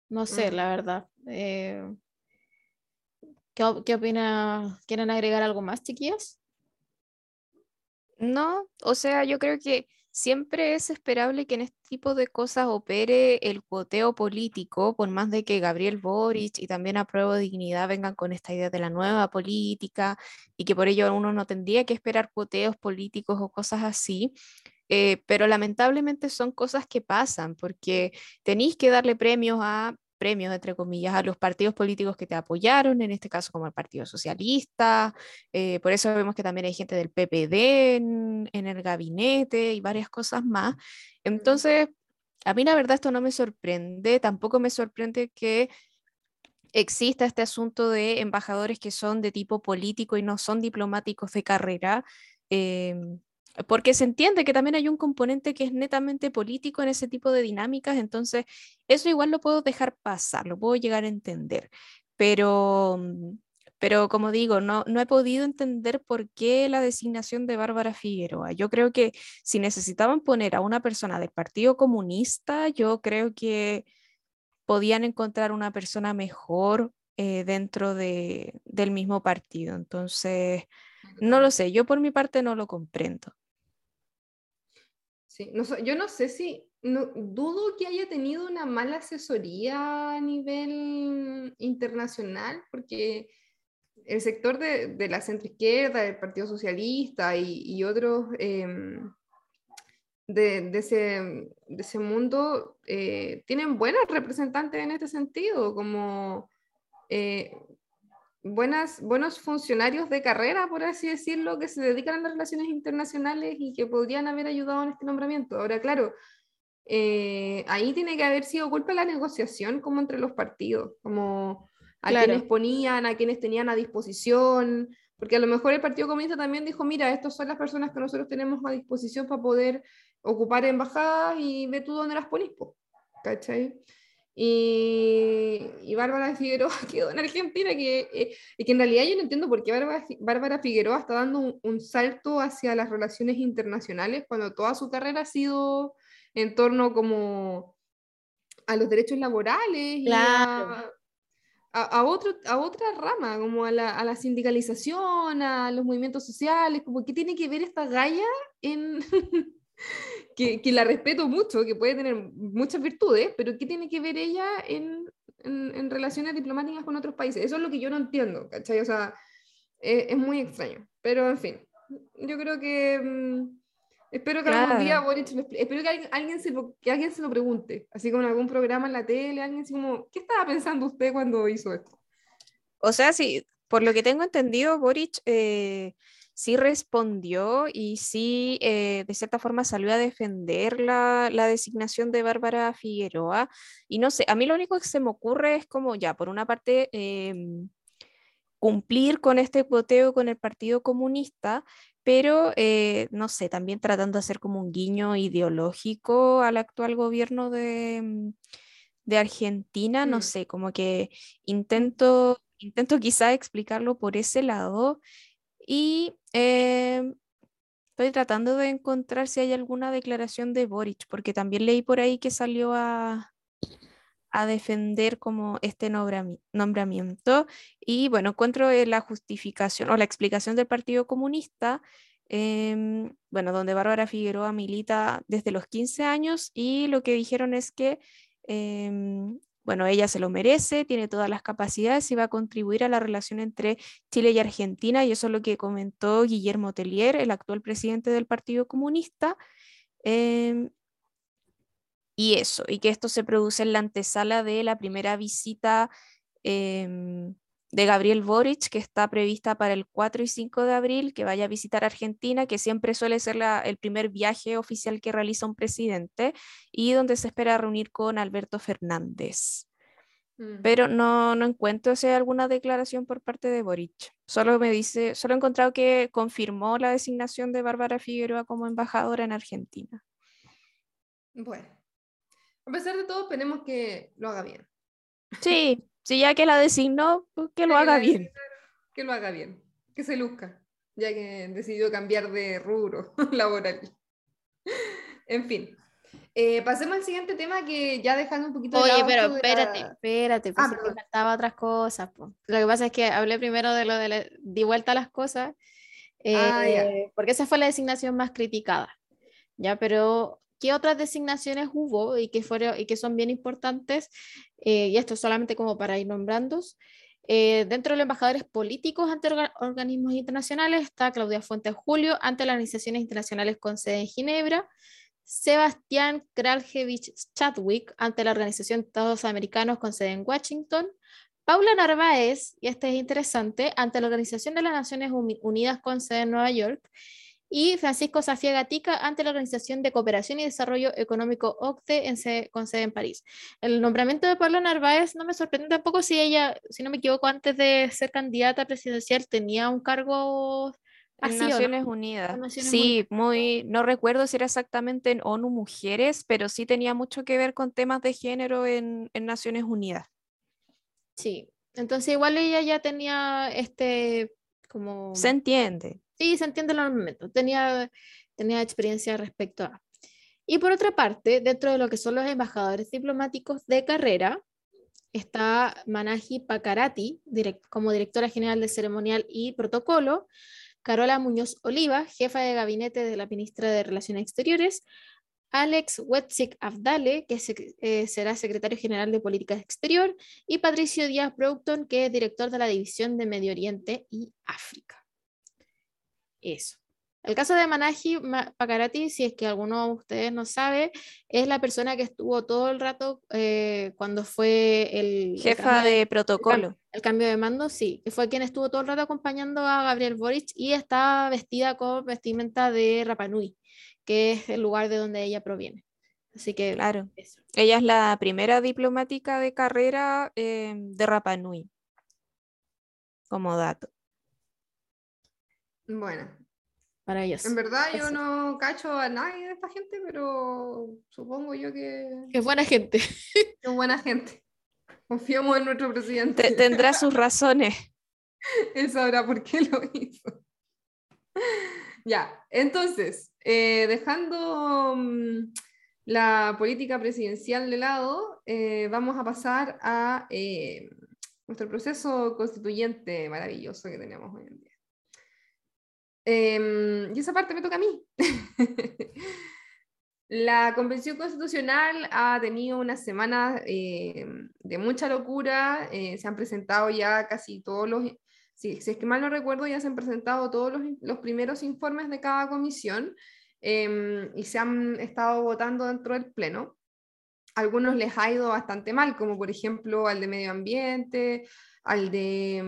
No sé, Mm. la verdad. Eh, ¿qué, qué opina? ¿Quieren agregar algo más, chiquillos? No, o sea, yo creo que siempre es esperable que en este tipo de cosas opere el cuoteo político, por más de que Gabriel Boric y también Apruebo Dignidad vengan con esta idea de la nueva política y que por ello uno no tendría que esperar cuoteos políticos o cosas así. eh, pero lamentablemente son cosas que pasan porque tenéis que darle premios a premios, entre comillas, a los partidos políticos que te apoyaron, en este caso como el Partido Socialista, eh, por eso vemos que también hay gente del PPD en, en el gabinete y varias cosas más. Entonces, a mí la verdad esto no me sorprende, tampoco me sorprende que exista este asunto de embajadores que son de tipo político y no son diplomáticos de carrera. em, porque se entiende que también hay un componente que es netamente político en ese tipo de dinámicas, entonces eso igual lo puedo dejar pasar, lo puedo llegar a entender, pero, mm, pero como digo, no, no he podido entender por qué la designación de Bárbara Figueroa. Yo creo que si necesitaban poner a una persona del Partido Comunista, yo creo que podían encontrar una persona mejor eh, dentro de, del mismo partido. Entonces, no lo sé, yo por mi parte no lo comprendo. Yo no sé si, no, dudo que haya tenido una mala asesoría a nivel internacional, porque el sector de, la centroizquierda, del Partido Socialista y, otros em, de, de ese, de ese mundo eh, tienen buenos representantes en este sentido, como eh, buenas, buenos funcionarios de carrera, por así decirlo, que se dedican a las relaciones internacionales y que podrían haber ayudado en este nombramiento. Ahora, claro, eh, ahí tiene que haber sido culpa de la negociación como entre los partidos, como a Claro. quienes ponían, a quienes tenían a disposición, porque a lo mejor el Partido Comunista también dijo, mira, estas son las personas que nosotros tenemos a disposición para poder ocupar embajadas y ve tú dónde las ponís, po", ¿cachai? Y, y Bárbara Figueroa <laughs> quedó en Argentina, que, eh, y que en realidad yo no entiendo por qué Bárbara, Fi- Bárbara Figueroa está dando un, un salto hacia las relaciones internacionales cuando toda su carrera ha sido en torno como a los derechos laborales y a, a, a otro, a otra rama, como a la, a la sindicalización, a los movimientos sociales, como qué tiene que ver esta galla en... <laughs> que, que la respeto mucho, que puede tener muchas virtudes, pero ¿qué tiene que ver ella en, en, en relaciones diplomáticas con otros países? Eso es lo que yo no entiendo, ¿cachai? O sea, eh, es muy extraño, pero en fin, yo creo que... mm, Espero que algún Claro. día Boric lo expli- espero que alguien, alguien se lo, que alguien se lo pregunte, así como en algún programa en la tele, alguien así como, ¿qué estaba pensando usted cuando hizo esto? O sea, sí, por lo que tengo entendido, Boric eh, sí respondió y sí, eh, de cierta forma, salió a defender la, la designación de Bárbara Figueroa. Y no sé, a mí lo único que se me ocurre es como, ya, por una parte, em, cumplir con este cuoteo con el Partido Comunista, pero eh, no sé, también tratando de hacer como un guiño ideológico al actual gobierno de, mm, de Argentina, no Mm. sé, como que intento, intento quizá explicarlo por ese lado y em, estoy tratando de encontrar si hay alguna declaración de Boric, porque también leí por ahí que salió a, a defender como este nombrami- nombramiento. Y bueno, encuentro eh, la justificación o la explicación del Partido Comunista, em, bueno, donde Bárbara Figueroa milita desde los 15 años y lo que dijeron es que, em, bueno, ella se lo merece, tiene todas las capacidades y va a contribuir a la relación entre Chile y Argentina, y eso es lo que comentó Guillermo Tellier, el actual presidente del Partido Comunista. em, y eso, y que esto se produce en la antesala de la primera visita em, de Gabriel Boric, que está prevista para el 4 y 5 de abril, que vaya a visitar Argentina, que siempre suele ser la- el primer viaje oficial que realiza un presidente, y donde se espera reunir con Alberto Fernández. Mm. Pero no, no encuentro si hay alguna declaración por parte de Boric. Solo me dice, solo he encontrado que confirmó la designación de Bárbara Figueroa como embajadora en Argentina. Bueno, a pesar de todo, esperemos que lo haga bien. Sí, si ya que la designó, pues que lo Ya haga bien. Que lo haga bien, que se luzca, ya que decidió cambiar de rubro <laughs> laboral. En fin, Eh, pasemos al siguiente tema que ya dejando un poquito de Oye, lado pero de la- espérate, espérate, pues Ah, es que perdón. faltaba otras cosas. po. Lo que pasa es que hablé primero de lo de la- di vuelta a las cosas, Ah, eh, porque esa fue la designación más criticada. Ya, pero ¿qué otras designaciones hubo y que fueron y que son bien importantes? Eh, y esto solamente como para ir nombrando. Eh, dentro de los embajadores políticos ante orga- organismos internacionales está Claudia Fuentes Julio ante las organizaciones internacionales con sede en Ginebra, Sebastián Kraljevich Chadwick ante la Organización de Estados Americanos con sede en Washington, Paula Narváez, y este es interesante, ante la Organización de las Naciones Uni- Unidas con sede en Nueva York, y Francisco Safía Gatica ante la Organización de Cooperación y Desarrollo Económico OCDE en sede- con sede en París. El nombramiento de Paula Narváez no me sorprende tampoco si ella, si no me equivoco, antes de ser candidata presidencial tenía un cargo En. Naciones Unidas. Naciones Sí, muy, no recuerdo si era exactamente en ONU Mujeres, pero sí tenía mucho que ver con temas de género en, en Naciones Unidas. Sí, entonces igual ella ya tenía este como... Se entiende. Sí, se entiende el argumento. Tenía, tenía experiencia respecto a. Y por otra parte, dentro de lo que son los embajadores diplomáticos de carrera, está Manaji Pakarati direc- como directora general de ceremonial y protocolo, Carola Muñoz Oliva, jefa de gabinete de la ministra de Relaciones Exteriores, Alex Wetzik Afdale, que eh, será secretario general de Política Exterior, y Patricio Díaz Broughton, que es director de la División de Medio Oriente y África. Eso. El caso de Manaji Ma- Pakarati, si es que alguno de ustedes no sabe, es la persona que estuvo todo el rato eh, cuando fue el, Jefa de protocolo. el cambio de mando, sí, que fue quien estuvo todo el rato acompañando a Gabriel Boric y está vestida con vestimenta de Rapa Nui, que es el lugar de donde ella proviene. Así que Claro. eso. Ella es la primera diplomática de carrera eh, de Rapa Nui. Como dato. Bueno, Maravilloso. En verdad yo Eso. no cacho a nadie de esta gente, pero supongo yo que Es buena gente. <laughs> es buena gente. Confiamos en nuestro presidente. Te- tendrá sus razones. <laughs> Él sabrá por qué lo hizo. Ya, entonces, eh, dejando mm, la política presidencial de lado, eh, vamos a pasar a eh, nuestro proceso constituyente maravilloso que tenemos hoy en día. Em, y esa parte me toca a mí. <laughs> La Convención Constitucional ha tenido una semana eh, de mucha locura. eh, se han presentado ya casi todos los, si, si es que mal no recuerdo, ya se han presentado todos los, los primeros informes de cada comisión em, y se han estado votando dentro del Pleno. Algunos les ha ido bastante mal, como por ejemplo al de Medio Ambiente, al de...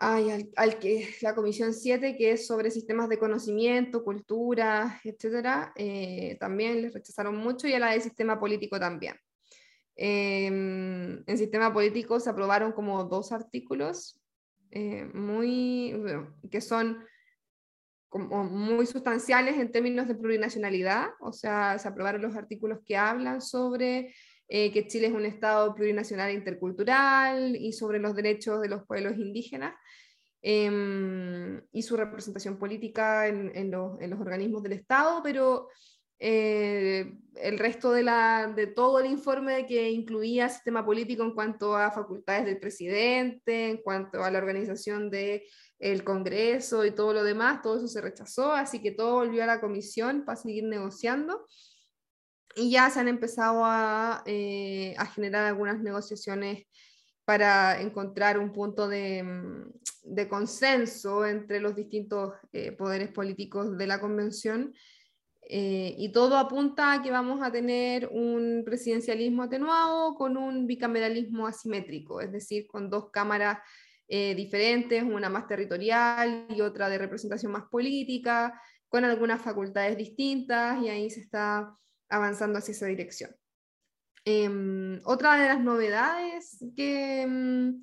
ay, al, al que la Comisión 7, que es sobre sistemas de conocimiento, cultura, etcétera, eh, también les rechazaron mucho, y a la de sistema político también. Em, en sistema político se aprobaron como dos artículos eh, muy, bueno, que son como muy sustanciales en términos de plurinacionalidad, o sea, se aprobaron los artículos que hablan sobre eh, que Chile es un Estado plurinacional intercultural y sobre los derechos de los pueblos indígenas em, y su representación política en, en los, en los organismos del Estado, pero eh, el resto de, la, de todo el informe que incluía sistema político en cuanto a facultades del presidente, en cuanto a la organización del el Congreso y todo lo demás, todo eso se rechazó, así que todo volvió a la comisión para seguir negociando. Y ya se han empezado a, eh, a generar algunas negociaciones para encontrar un punto de, mm, consenso entre los distintos eh, poderes políticos de la convención. Eh, y todo apunta a que vamos a tener un presidencialismo atenuado con un bicameralismo asimétrico, es decir, con dos cámaras eh, diferentes, una más territorial y otra de representación más política, con algunas facultades distintas, y ahí se está avanzando hacia esa dirección. Em, otra de las novedades que, em,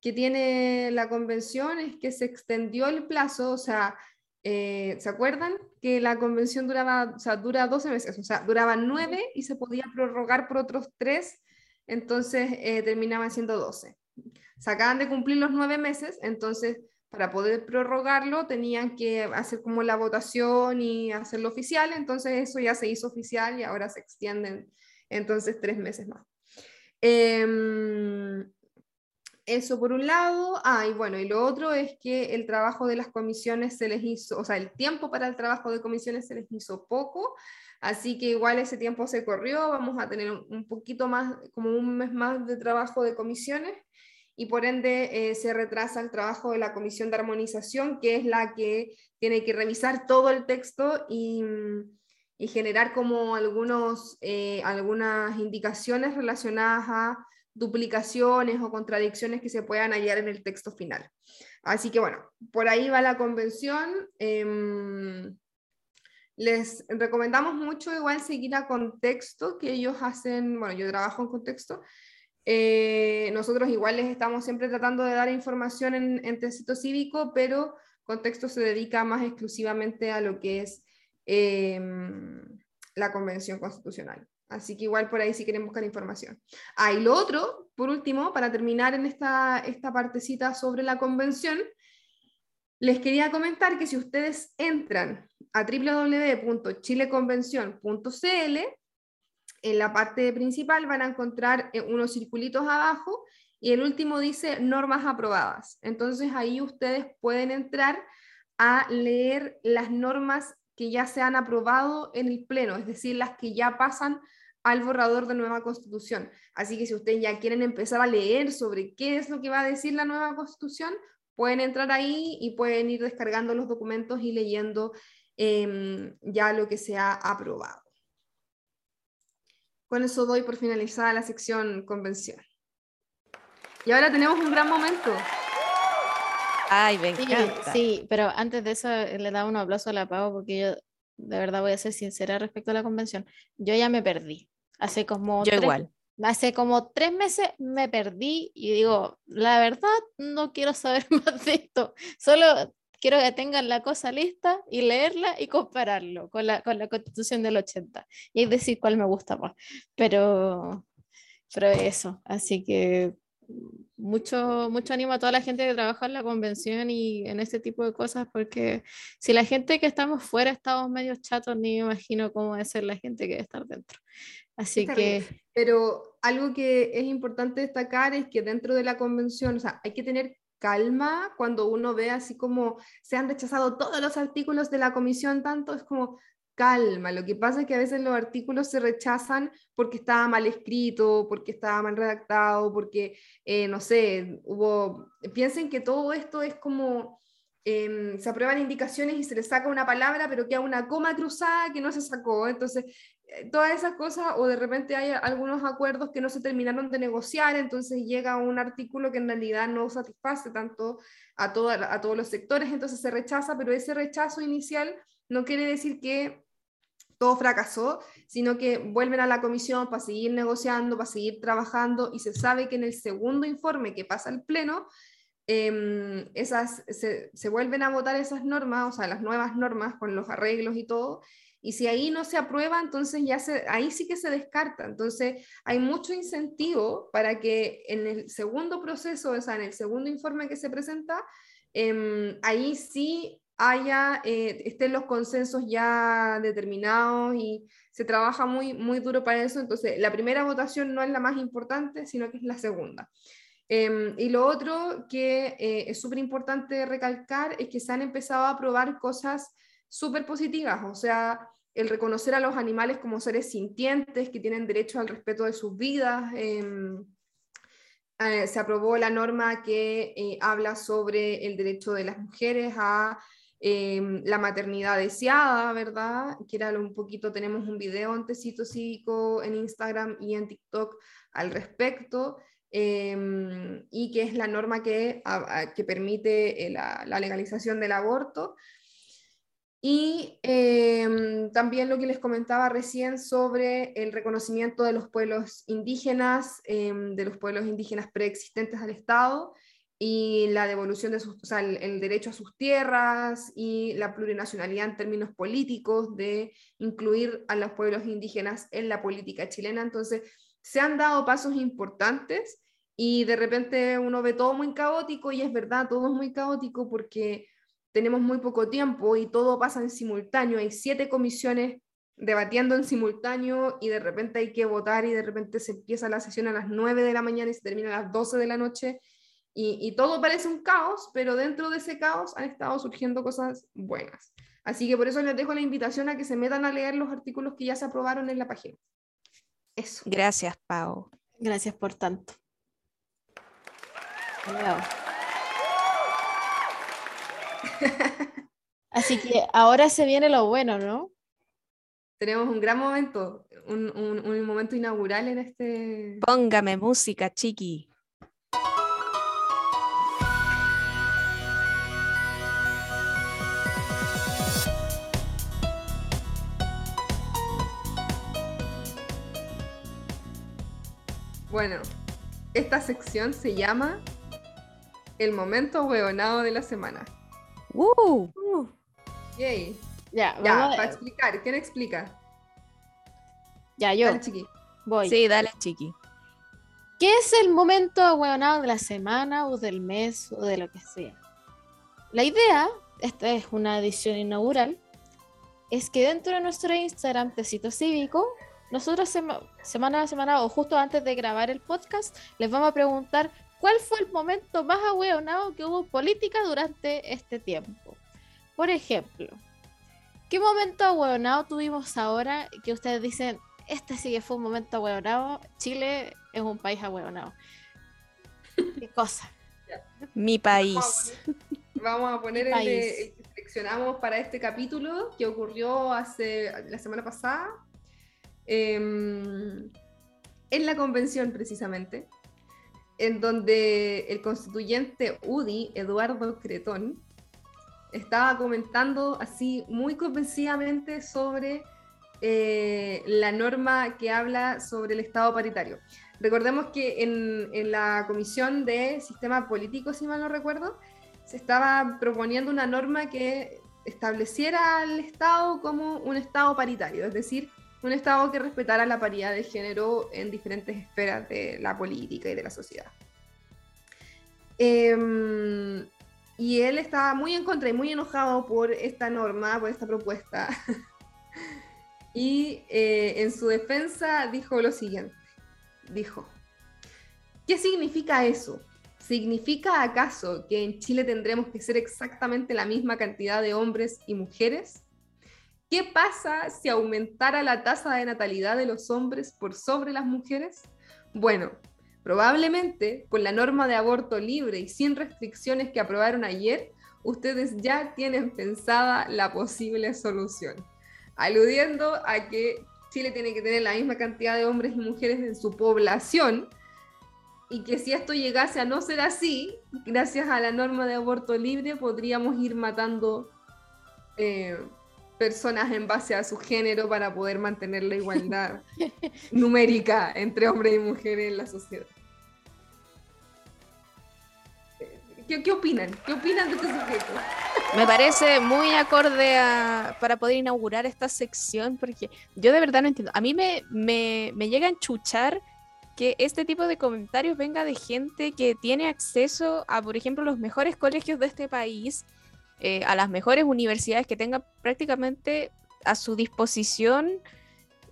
que tiene la convención es que se extendió el plazo, o sea, eh, ¿se acuerdan? Que la convención duraba, o sea, dura 12 meses, o sea, duraba 9 y se podía prorrogar por otros 3, entonces eh, terminaban siendo 12. Se acaban de cumplir los 9 meses, entonces para poder prorrogarlo tenían que hacer como la votación y hacerlo oficial, entonces eso ya se hizo oficial y ahora se extienden entonces tres meses más. Em, eso por un lado. Ah, y bueno, y lo otro es que el trabajo de las comisiones se les hizo, o sea, el tiempo para el trabajo de comisiones se les hizo poco, así que igual ese tiempo se corrió, vamos a tener un, poquito más, como un mes más de trabajo de comisiones y por ende eh, se retrasa el trabajo de la comisión de armonización, que es la que tiene que revisar todo el texto y, y generar como algunos, eh, algunas indicaciones relacionadas a duplicaciones o contradicciones que se puedan hallar en el texto final. Así que bueno, por ahí va la convención. Em, les recomendamos mucho igual seguir a contexto, que ellos hacen, bueno, yo trabajo en contexto, eh, nosotros igual les estamos siempre tratando de dar información en, en Tecito Cívico, pero Contexto se dedica más exclusivamente a lo que es eh, la Convención Constitucional. Así que igual por ahí si quieren buscar información. Ah, y lo otro, por último, para terminar en esta, esta partecita sobre la convención, les quería comentar que si ustedes entran a www.chileconvención.cl, en la parte principal van a encontrar eh, unos circulitos abajo y el último dice normas aprobadas. Entonces ahí ustedes pueden entrar a leer las normas que ya se han aprobado en el Pleno, es decir, las que ya pasan al borrador de nueva constitución. Así que si ustedes ya quieren empezar a leer sobre qué es lo que va a decir la nueva constitución, pueden entrar ahí y pueden ir descargando los documentos y leyendo eh, ya lo que se ha aprobado. Con eso doy por finalizada la sección convención. Y ahora tenemos un gran momento. Ay, me Sí, encanta. sí, pero antes de eso eh, le daba un aplauso a la Pau porque yo de verdad voy a ser sincera respecto a la convención. Yo ya me perdí. Hace como Yo tres- igual. Hace como tres meses me perdí y digo, la verdad no quiero saber <laughs> más de esto. Solo quiero que tengan la cosa lista y leerla y compararlo con la, con la constitución del 80 y decir cuál me gusta más. Pero, pero eso, así que mucho, mucho ánimo a toda la gente que trabaja en la convención y en este tipo de cosas, porque si la gente que estamos fuera estamos medio chatos, ni me imagino cómo debe ser la gente que debe estar dentro. Así que... Pero algo que es importante destacar es que dentro de la convención, o sea, hay que tener calma cuando uno ve así como se han rechazado todos los artículos de la comisión, tanto es como calma. Lo que pasa es que a veces los artículos se rechazan porque estaba mal escrito, porque estaba mal redactado, porque, eh, no sé, hubo... Piensen que todo esto es como... Em, se aprueban indicaciones y se le saca una palabra, pero queda una coma cruzada que no se sacó. Entonces, eh, todas esas cosas, o de repente hay algunos acuerdos que no se terminaron de negociar, entonces llega un artículo que en realidad no satisface tanto a, a todos los sectores, entonces se rechaza, pero ese rechazo inicial no quiere decir que todo fracasó, sino que vuelven a la comisión para seguir negociando, para seguir trabajando y se sabe que en el segundo informe que pasa al Pleno, em, esas, se, se, vuelven a votar esas normas, o sea, las nuevas normas con los arreglos y todo, y si ahí no se aprueba, entonces ya se, ahí sí que se descarta. Entonces hay mucho incentivo para que en el segundo proceso, o sea, en el segundo informe que se presenta, eh, ahí sí haya, eh, estén los consensos ya determinados y se trabaja muy, muy duro para eso. Entonces, la primera votación no es la más importante, sino que es la segunda. Em, y lo otro que eh, es súper importante recalcar es que se han empezado a aprobar cosas súper positivas, o sea, el reconocer a los animales como seres sintientes que tienen derecho al respeto de sus vidas. Em, eh, se aprobó la norma que habla sobre el derecho de las mujeres a Em, la maternidad deseada, ¿verdad? Que era un poquito, tenemos un video en Cívico en Instagram y en TikTok al respecto, em, y que es la norma que, que permite eh, la, legalización del aborto. Y em, también lo que les comentaba recién sobre el reconocimiento de los pueblos indígenas, de los pueblos indígenas preexistentes al Estado, y la devolución de sus, o sea, el, derecho a sus tierras y la plurinacionalidad en términos políticos de incluir a los pueblos indígenas en la política chilena. Entonces, se han dado pasos importantes y de repente uno ve todo muy caótico y es verdad, todo es muy caótico porque tenemos muy poco tiempo y todo pasa en simultáneo. Hay siete comisiones debatiendo en simultáneo y de repente hay que votar y de repente se empieza la sesión a las 9 de la mañana y se termina a las 12 de la noche y, todo parece un caos, pero dentro de ese caos han estado surgiendo cosas buenas. Así que por eso les dejo la invitación a que se metan a leer los artículos que ya se aprobaron en la página. Eso. Gracias, Pau. Gracias por tanto. <laughs> Así que ahora se viene lo bueno, ¿no? Tenemos un gran momento, un, un momento inaugural en este... Póngame música, chiqui. Bueno, esta sección se llama El momento hueonado de la semana. ¡Uh! Yay. Ya, ya para explicar. ¿Quién explica? Ya, yo. Dale, chiqui. Voy. Sí, dale, chiqui. ¿Qué es el momento hueonado de la semana o del mes o de lo que sea? La idea, esta es una edición inaugural, es que dentro de nuestro Instagram, Tecito Cívico, nosotros semana a semana o justo antes de grabar el podcast les vamos a preguntar cuál fue el momento más ahueonado que hubo política durante este tiempo. Por ejemplo, ¿qué momento ahueonado tuvimos ahora que ustedes dicen, este sí que fue un momento ahueonado, Chile es un país ahueonado? ¿Qué <laughs> cosa? Mi país. Vamos a poner, el, que seleccionamos para este capítulo que ocurrió hace la semana pasada Em, en la convención precisamente, en donde el constituyente UDI, Eduardo Cretón, estaba comentando así muy convencidamente sobre eh, la norma que habla sobre el Estado paritario. Recordemos que en, en, la Comisión de Sistema Político, si mal no recuerdo, se estaba proponiendo una norma que estableciera al Estado como un Estado paritario, es decir, un Estado que respetara la paridad de género en diferentes esferas de la política y de la sociedad. Em, y él estaba muy en contra y muy enojado por esta norma, por esta propuesta. <laughs> y eh, en su defensa dijo lo siguiente. Dijo, ¿qué significa eso? ¿Significa acaso que en Chile tendremos que ser exactamente la misma cantidad de hombres y mujeres? ¿Qué pasa si aumentara la tasa de natalidad de los hombres por sobre las mujeres? Bueno, probablemente con la norma de aborto libre y sin restricciones que aprobaron ayer, ustedes ya tienen pensada la posible solución, aludiendo a que Chile tiene que tener la misma cantidad de hombres y mujeres en su población y que si esto llegase a no ser así, gracias a la norma de aborto libre, podríamos ir matando eh, personas en base a su género para poder mantener la igualdad <laughs> numérica entre hombres y mujeres en la sociedad. ¿Qué, ¿Qué, opinan? ¿Qué opinan de este sujeto? Me parece muy acorde a, para poder inaugurar esta sección, porque yo de verdad no entiendo. A mí me, me, me llega a enchuchar que este tipo de comentarios venga de gente que tiene acceso a, por ejemplo, los mejores colegios de este país, eh, a las mejores universidades que tengan prácticamente a su disposición,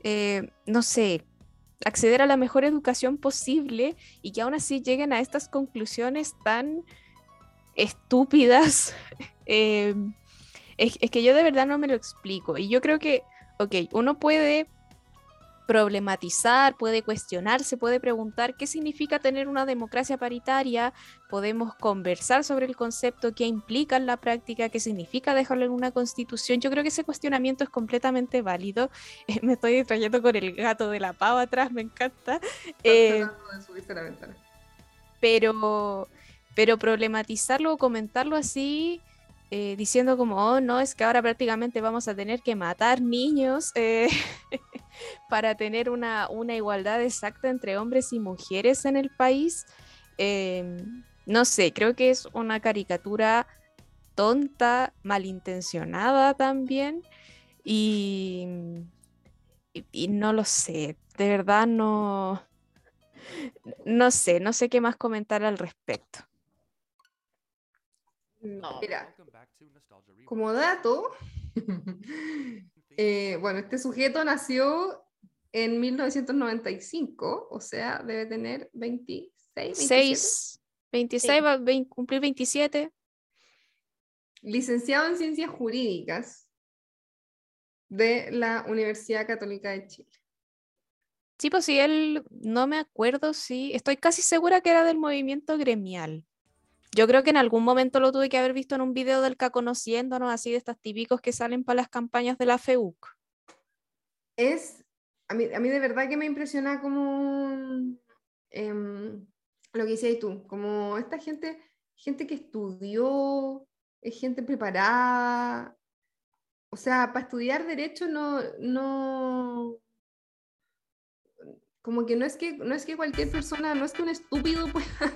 eh, no sé, acceder a la mejor educación posible y que aún así lleguen a estas conclusiones tan estúpidas. <laughs> eh, es, es que yo de verdad no me lo explico. Y yo creo que, ok, uno puede problematizar, puede cuestionarse, puede preguntar qué significa tener una democracia paritaria, podemos conversar sobre el concepto, qué implica en la práctica, qué significa dejarlo en una constitución. Yo creo que ese cuestionamiento es completamente válido. <laughs> Eh, me estoy distrayendo con el gato de la pava atrás, me encanta. Eh, pero, pero problematizarlo o comentarlo así eh, diciendo como, oh, no, es que ahora prácticamente vamos a tener que matar niños eh, <laughs> para tener una, una, igualdad exacta entre hombres y mujeres en el país. Eh, no sé, creo que es una caricatura tonta, malintencionada también. Y, y, y no lo sé, de verdad no, no sé, no sé qué más comentar al respecto. No. Mira, como dato, <laughs> eh, bueno, este sujeto nació en 1995, o sea, debe tener 26, 27. 6, 26, va a cumplir 27. Licenciado en Ciencias Jurídicas de la Universidad Católica de Chile. Sí, pues sí, él, no me acuerdo si, estoy casi segura que era del movimiento gremial. Yo creo que en algún momento lo tuve que haber visto en un video del CA conociéndonos, así de estas típicos que salen para las campañas de la FEUC. Es, a mí, a mí de verdad que me impresiona como eh, lo que decías tú, como esta gente, gente que estudió, es gente preparada. O sea, para estudiar derecho no, no, como que no es que, no es que cualquier persona, no es que un estúpido <laughs> pueda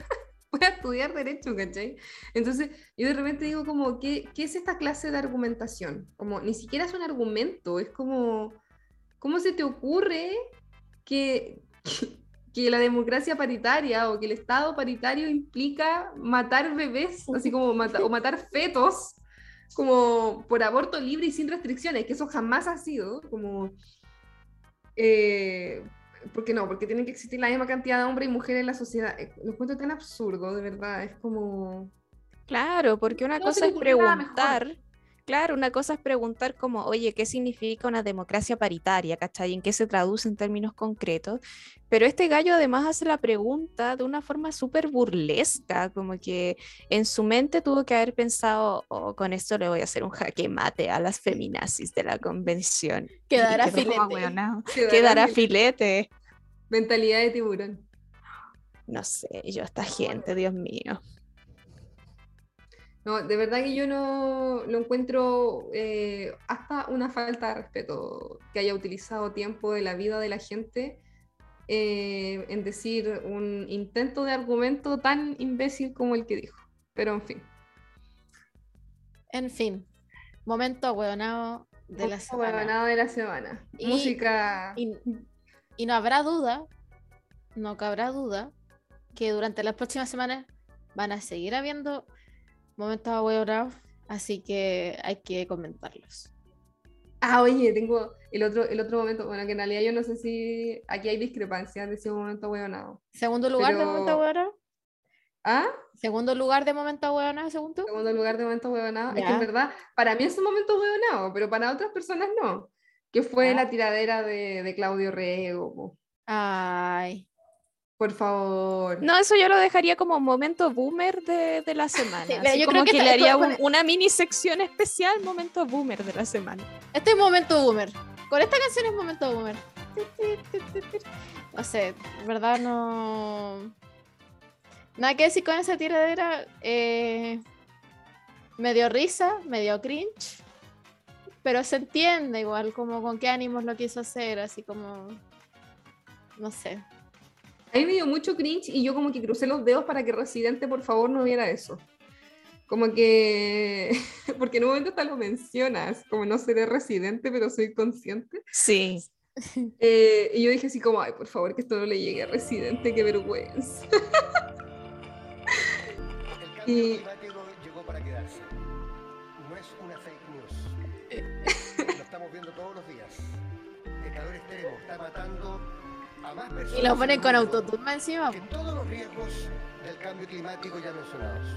voy a estudiar derecho, ¿cachai? Entonces, yo de repente digo como, ¿qué, ¿qué, es esta clase de argumentación? Como, ni siquiera es un argumento, es como, ¿cómo se te ocurre que, que, <laughs> que la democracia paritaria o que el Estado paritario implica matar bebés, así como mata, o matar fetos, como por aborto libre y sin restricciones, que eso jamás ha sido, como... Eh, ¿Por qué no? Porque tiene que existir la misma cantidad de hombres y mujeres en la sociedad. Lo encuentro tan absurdo, de verdad. Es como. Claro, porque una no cosa es preguntar. Claro, una cosa es preguntar como, oye, ¿qué significa una democracia paritaria? ¿Cachai? ¿En qué se traduce en términos concretos? Pero este gallo además hace la pregunta de una forma súper burlesca, como que en su mente tuvo que haber pensado, oh, con esto le voy a hacer un jaque mate a las feminazis de la convención. <laughs> Quedará filete. Quedará, Quedará filete. Mentalidad de tiburón. No sé, yo esta gente, Dios mío. No, de verdad que yo no lo encuentro eh, hasta una falta de respeto que haya utilizado tiempo de la vida de la gente eh, en decir un intento de argumento tan imbécil como el que dijo. Pero en fin. En fin, momento hueonado de la semana. De la semana. Y- Música. Y, y no habrá duda, no cabrá duda, que durante las próximas semanas van a seguir habiendo momentos ahueonados, así que hay que comentarlos. Ah, oye, tengo el otro, el otro momento. Bueno, que en realidad yo no sé si aquí hay discrepancias de ese momento huevonado. Segundo lugar de momento ahueonado. ¿Ah? Segundo lugar de momento ahueonado, según tú. Segundo lugar de momento huevonado. Es que en verdad, para mí es un momento huevonado, pero para otras personas no. Que fue Ya. la tiradera de, de Claudio Rego. Ay. Por favor. No, eso yo lo dejaría como momento boomer de, de la semana. Sí, pero así yo como creo que le haría un- una mini sección especial, momento boomer de la semana. Este es momento boomer. Con esta canción es momento boomer. No sé, verdad no. Nada que decir con esa tiradera. Eh... Me dio risa, me dio cringe. Pero se entiende igual, como con qué ánimos lo quiso hacer, así como. No sé. A mí me dio mucho cringe y yo como que crucé los dedos para que Residente por favor no viera eso. Como que, <laughs> porque en un momento hasta lo mencionas, como no seré residente, pero soy consciente. Sí. <laughs> Eh, y yo dije así como, ay, por favor, que esto no le llegue a Residente, qué vergüenza. El cambio <laughs> Y- climático llegó para quedarse. No es una fake news. Lo estamos viendo todos los días. El calor extremo está matando a más personas. Y lo ponen con autotune encima. que todos los riesgos del cambio climático ya mencionados.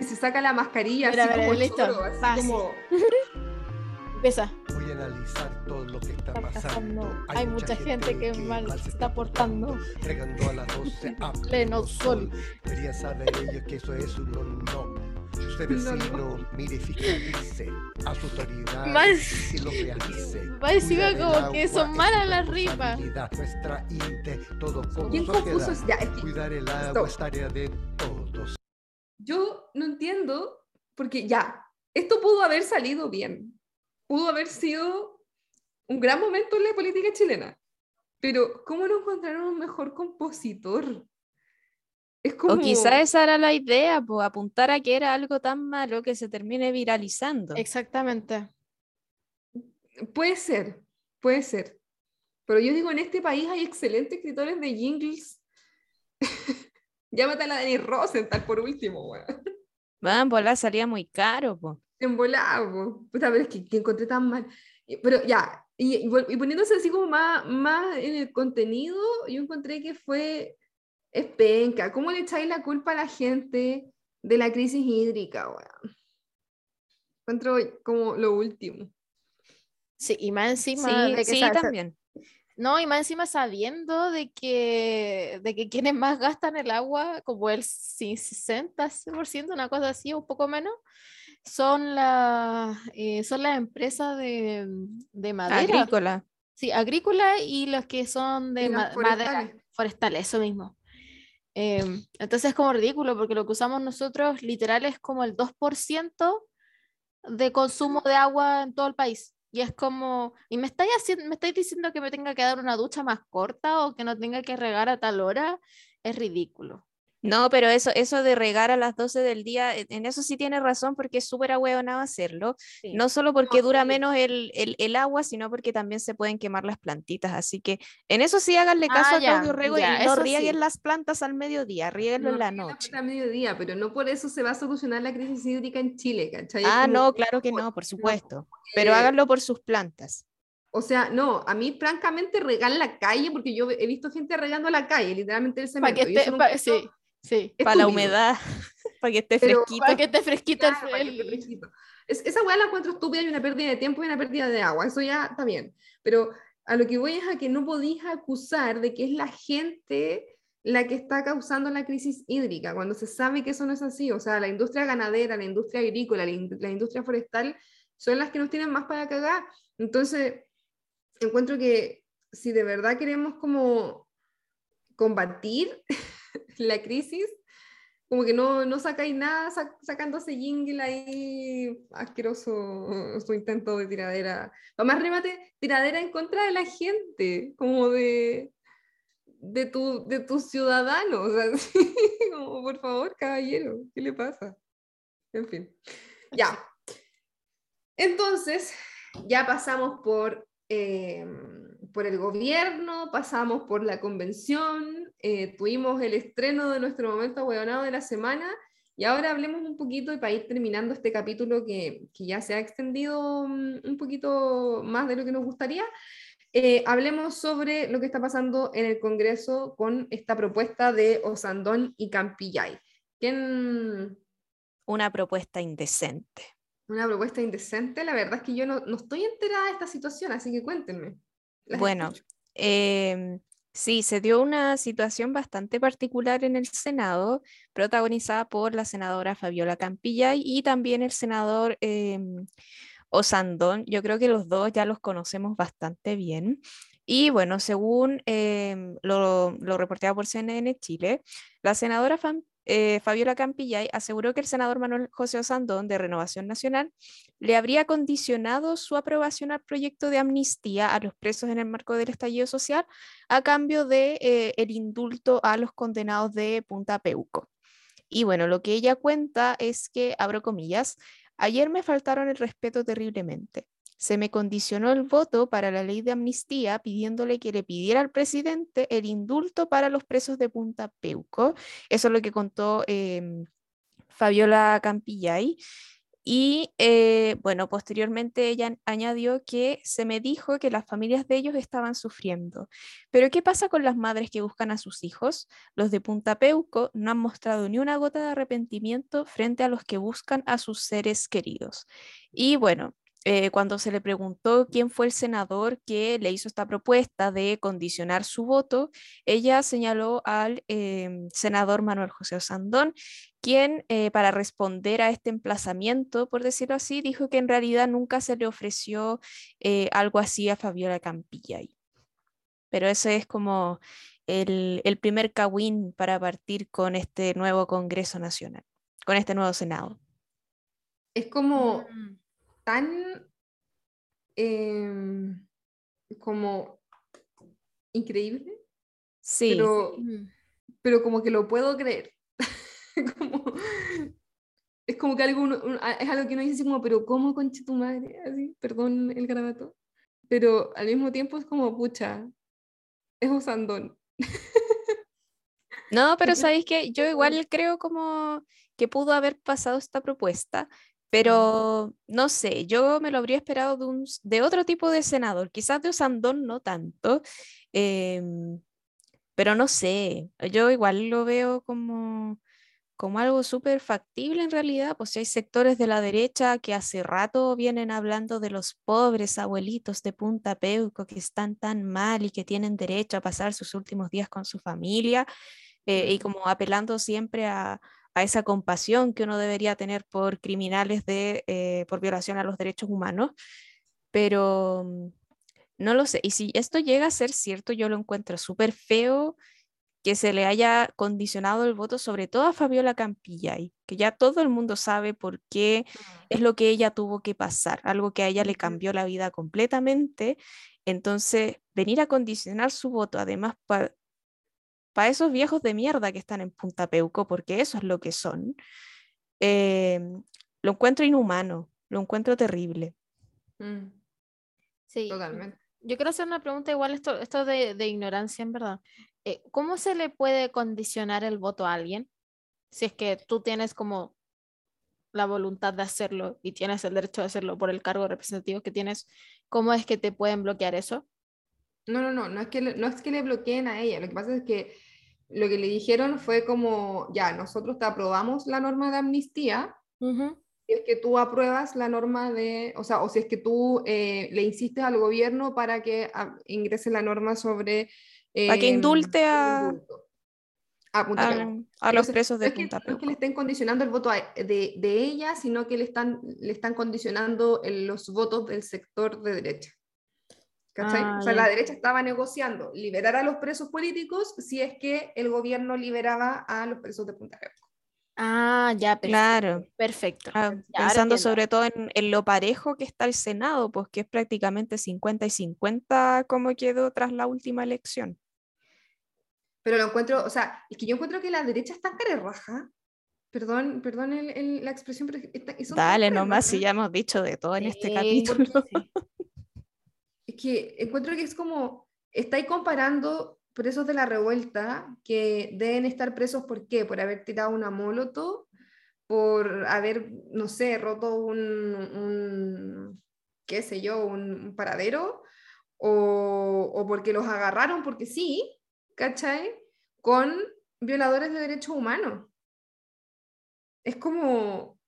Y se saca la mascarilla Mira, así mira, como listo. choro, así Fácil. como... <laughs> Empieza. Voy a analizar todo lo que está Está pasando. pasando. Hay mucha gente que mal se está portando. Llegando a las 12 a <laughs> Pleno sol. Deberían saber ellos que eso es un no, no. Usted No, no. vecino, mire, fiscalice a sus autoridades Más- y lo realice. más encima como que agua son es malas su las rimas. Nuestra inte, todo como sociedad. confuso es ya, es que Cuidar el agua es tarea de todos. yo no entiendo, porque ya, esto pudo haber salido bien, pudo haber sido un gran momento en la política chilena, pero ¿cómo no encontraron un mejor compositor? Es como... O quizá esa era la idea, pues apuntar a que era algo tan malo que se termine viralizando. Exactamente. Puede ser, puede ser. Pero yo digo, en este país hay excelentes escritores de jingles. <laughs> Llámate a la Dani Rosenthal por último, weón. Van, volar salía muy caro, pues. Embolado, po. Puta, pero es que, que encontré tan mal. Y- Pero ya, y, y poniéndose así como más, más en el contenido, yo encontré que fue es penca. ¿Cómo le echáis la culpa a la gente de la crisis hídrica, weón? Encuentro como lo último. Sí, y más encima Sí, de que sí, también. No, y más encima sabiendo de que, de que quienes más gastan el agua, como el sí, 60%, una cosa así, un poco menos, son, las eh, son las empresas de, de madera. Agrícola. Sí, agrícola y los que son de ma- las madera forestales. forestal, eso mismo. Em, entonces es como ridículo porque lo que usamos nosotros literal es como el 2% de consumo de agua en todo el país. Y es como, y me estáis haciendo, me estáis diciendo que me tenga que dar una ducha más corta o que no tenga que regar a tal hora, es ridículo. No, pero eso, eso de regar a las 12 del día, en eso sí tiene razón porque es súper ahueonado hacerlo. Sí. No solo porque dura sí. menos el, el- el agua, sino porque también se pueden quemar las plantitas. Así que en eso sí háganle caso Ah, a Claudio ya, Rego ya, y no rieguen sí. las plantas al mediodía, riéguenlo No, en la noche. planta a mediodía, pero no por eso se va a solucionar la crisis hídrica en Chile, ¿cachai? Ah, como- no, claro que no, por supuesto. Pero háganlo por sus plantas. O sea, no, a mí francamente regar la calle, porque yo he visto gente regando la calle, literalmente el cemento. que esté, pa- sí, sí. Para la humedad, <laughs> para que esté Pero fresquito. Para que esté fresquita el- Claro, para que esté el- fresquito. Es- esa weá la encuentro estúpida y una pérdida de tiempo y una pérdida de agua, eso ya está bien. Pero a lo que voy es a que no podéis acusar de que es la gente la que está causando la crisis hídrica, cuando se sabe que eso no es así. O sea, la industria ganadera, la industria agrícola, la, in- la industria forestal son las que nos tienen más para cagar. Entonces, encuentro que si de verdad queremos como combatir la crisis, como que no, no sacáis nada sac- sacando ese jingle ahí asqueroso, su intento de tiradera. Lo más remate, tiradera en contra de la gente, como de, de, tu, de tus ciudadanos. <laughs> como, por favor, caballero, ¿qué le pasa? En fin. Ya, Entonces, ya pasamos por, eh, por el gobierno, pasamos por la convención, eh, tuvimos el estreno de nuestro momento ahueonado de la semana y ahora hablemos un poquito y para ir terminando este capítulo que, que ya se ha extendido mm, un poquito más de lo que nos gustaría. eh, hablemos sobre lo que está pasando en el Congreso con esta propuesta de Osandón y Campillay. ¿Quién, Una propuesta indecente. una propuesta indecente. La verdad es que yo no, no estoy enterada de esta situación, así que cuéntenme. Las Bueno. Sí, se dio una situación bastante particular en el Senado, protagonizada por la senadora Fabiola Campillay y también el senador em, Osandón. Yo creo que los dos ya los conocemos bastante bien. Y bueno, según em, lo, lo reporteado por CNN Chile, la senadora eh, Fabiola Campillay aseguró que el senador Manuel José Osandón de Renovación Nacional le habría condicionado su aprobación al proyecto de amnistía a los presos en el marco del estallido social a cambio de eh, el indulto a los condenados de Punta Peuco. Y bueno, lo que ella cuenta es que, abro comillas, ayer me faltaron el respeto terriblemente. Se me condicionó el voto para la ley de amnistía pidiéndole que le pidiera al presidente el indulto para los presos de Punta Peuco. Eso es lo que contó em, Fabiola Campillay. Y eh, bueno, posteriormente ella añadió que se me dijo que las familias de ellos estaban sufriendo. Pero ¿qué pasa con las madres que buscan a sus hijos? Los de Punta Peuco no han mostrado ni una gota de arrepentimiento frente a los que buscan a sus seres queridos. Y bueno, eh, cuando se le preguntó quién fue el senador que le hizo esta propuesta de condicionar su voto, ella señaló al em, senador Manuel José Osandón, quien eh, para responder a este emplazamiento, por decirlo así, dijo que en realidad nunca se le ofreció eh, algo así a Fabiola Campillay. Pero ese es como el, el primer cagüín para partir con este nuevo Congreso Nacional, con este nuevo Senado. Es como Mm. Tan em, como increíble, Sí, pero, pero como que lo puedo creer. <laughs> Como- es como que algo es algo que uno dice así como, pero ¿cómo conche tu madre? Así, perdón el garabato. Pero al mismo tiempo es como, pucha, es Osandón. <laughs> No, pero sabéis que yo igual creo como que pudo haber pasado esta propuesta, pero no sé, yo me lo habría esperado de, un, de otro tipo de senador, quizás de Osandón no tanto, em, pero no sé, yo igual lo veo como, como algo súper factible en realidad, pues si hay sectores de la derecha que hace rato vienen hablando de los pobres abuelitos de Punta Peuco que están tan mal y que tienen derecho a pasar sus últimos días con su familia eh, y como apelando siempre a, a esa compasión que uno debería tener por criminales de, eh, por violación a los derechos humanos. Pero mm, no lo sé. Y si esto llega a ser cierto, yo lo encuentro súper feo que se le haya condicionado el voto, sobre todo a Fabiola Campillay, que ya todo el mundo sabe por qué es lo que ella tuvo que pasar, algo que a ella le cambió la vida completamente. Entonces, venir a condicionar su voto, además, para esos viejos de mierda que están en Punta Peuco, porque eso es lo que son, eh, lo encuentro inhumano, lo encuentro terrible. Mm, Sí, totalmente. Yo quiero hacer una pregunta igual, esto, esto de, de ignorancia en verdad. Eh, ¿cómo se le puede condicionar el voto a alguien? Si es que tú tienes como la voluntad de hacerlo y tienes el derecho de hacerlo por el cargo representativo que tienes, ¿cómo es que te pueden bloquear eso? No, no, no, no es que le, no es que le bloqueen a ella, lo que pasa es que lo que le dijeron fue como, ya, nosotros te aprobamos la norma de amnistía, si es que tú apruebas la norma de, o sea, o si es que tú eh, le insistes al gobierno para que ingrese la norma sobre... Para que em, indulte a, a Punta a- Peuco. a los Entonces, presos no de es que, Punta no es que le estén condicionando el voto de, de ella, sino que le están, le están condicionando el- los votos del sector de derecha. ¿Cachai? Ah, o sea, ya. la derecha estaba negociando liberar a los presos políticos si es que el gobierno liberaba a los presos de Punta Peuco. Ah, ya, perfecto. Claro. Perfecto. Ah, Ya, pensando sobre todo en, en lo parejo que está el Senado, pues que es prácticamente 50 y 50 como quedó tras la última elección. Pero lo encuentro, o sea, es que yo encuentro que la derecha está en raja. Perdón, perdón el- el- la expresión, pero está- Dale nomás, si ya hemos dicho de todo en este capítulo. sí. <laughs> Que encuentro que es como, estáis comparando presos de la revuelta que deben estar presos por qué, por haber tirado una molotov, por haber, no sé, roto un, qué sé yo, un, un paradero, o, o porque los agarraron porque sí, ¿cachai? Con violadores de derechos humanos. Es como,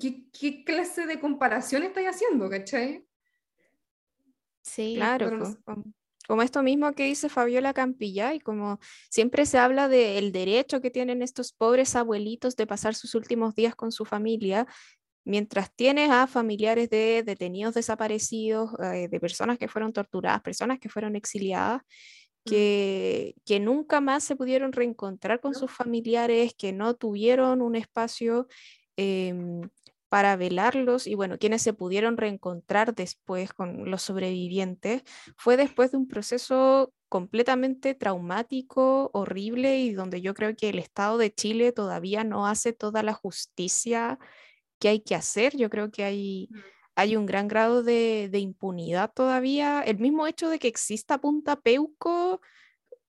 ¿qué, qué clase de comparación estáis haciendo, ¿cachai? Sí, Claro, pero no como, como esto mismo que dice Fabiola Campilla, y como siempre se habla del derecho que tienen estos pobres abuelitos de pasar sus últimos días con su familia, mientras tienes a familiares de detenidos desaparecidos, eh, de personas que fueron torturadas, personas que fueron exiliadas, que, que nunca más se pudieron reencontrar con sus familiares, que no tuvieron un espacio em, para velarlos y bueno, quienes se pudieron reencontrar después con los sobrevivientes, fue después de un proceso completamente traumático, horrible y donde yo creo que el Estado de Chile todavía no hace toda la justicia que hay que hacer. Yo creo que hay, Mm. hay un gran grado de, de impunidad todavía. El mismo hecho de que exista Punta Peuco,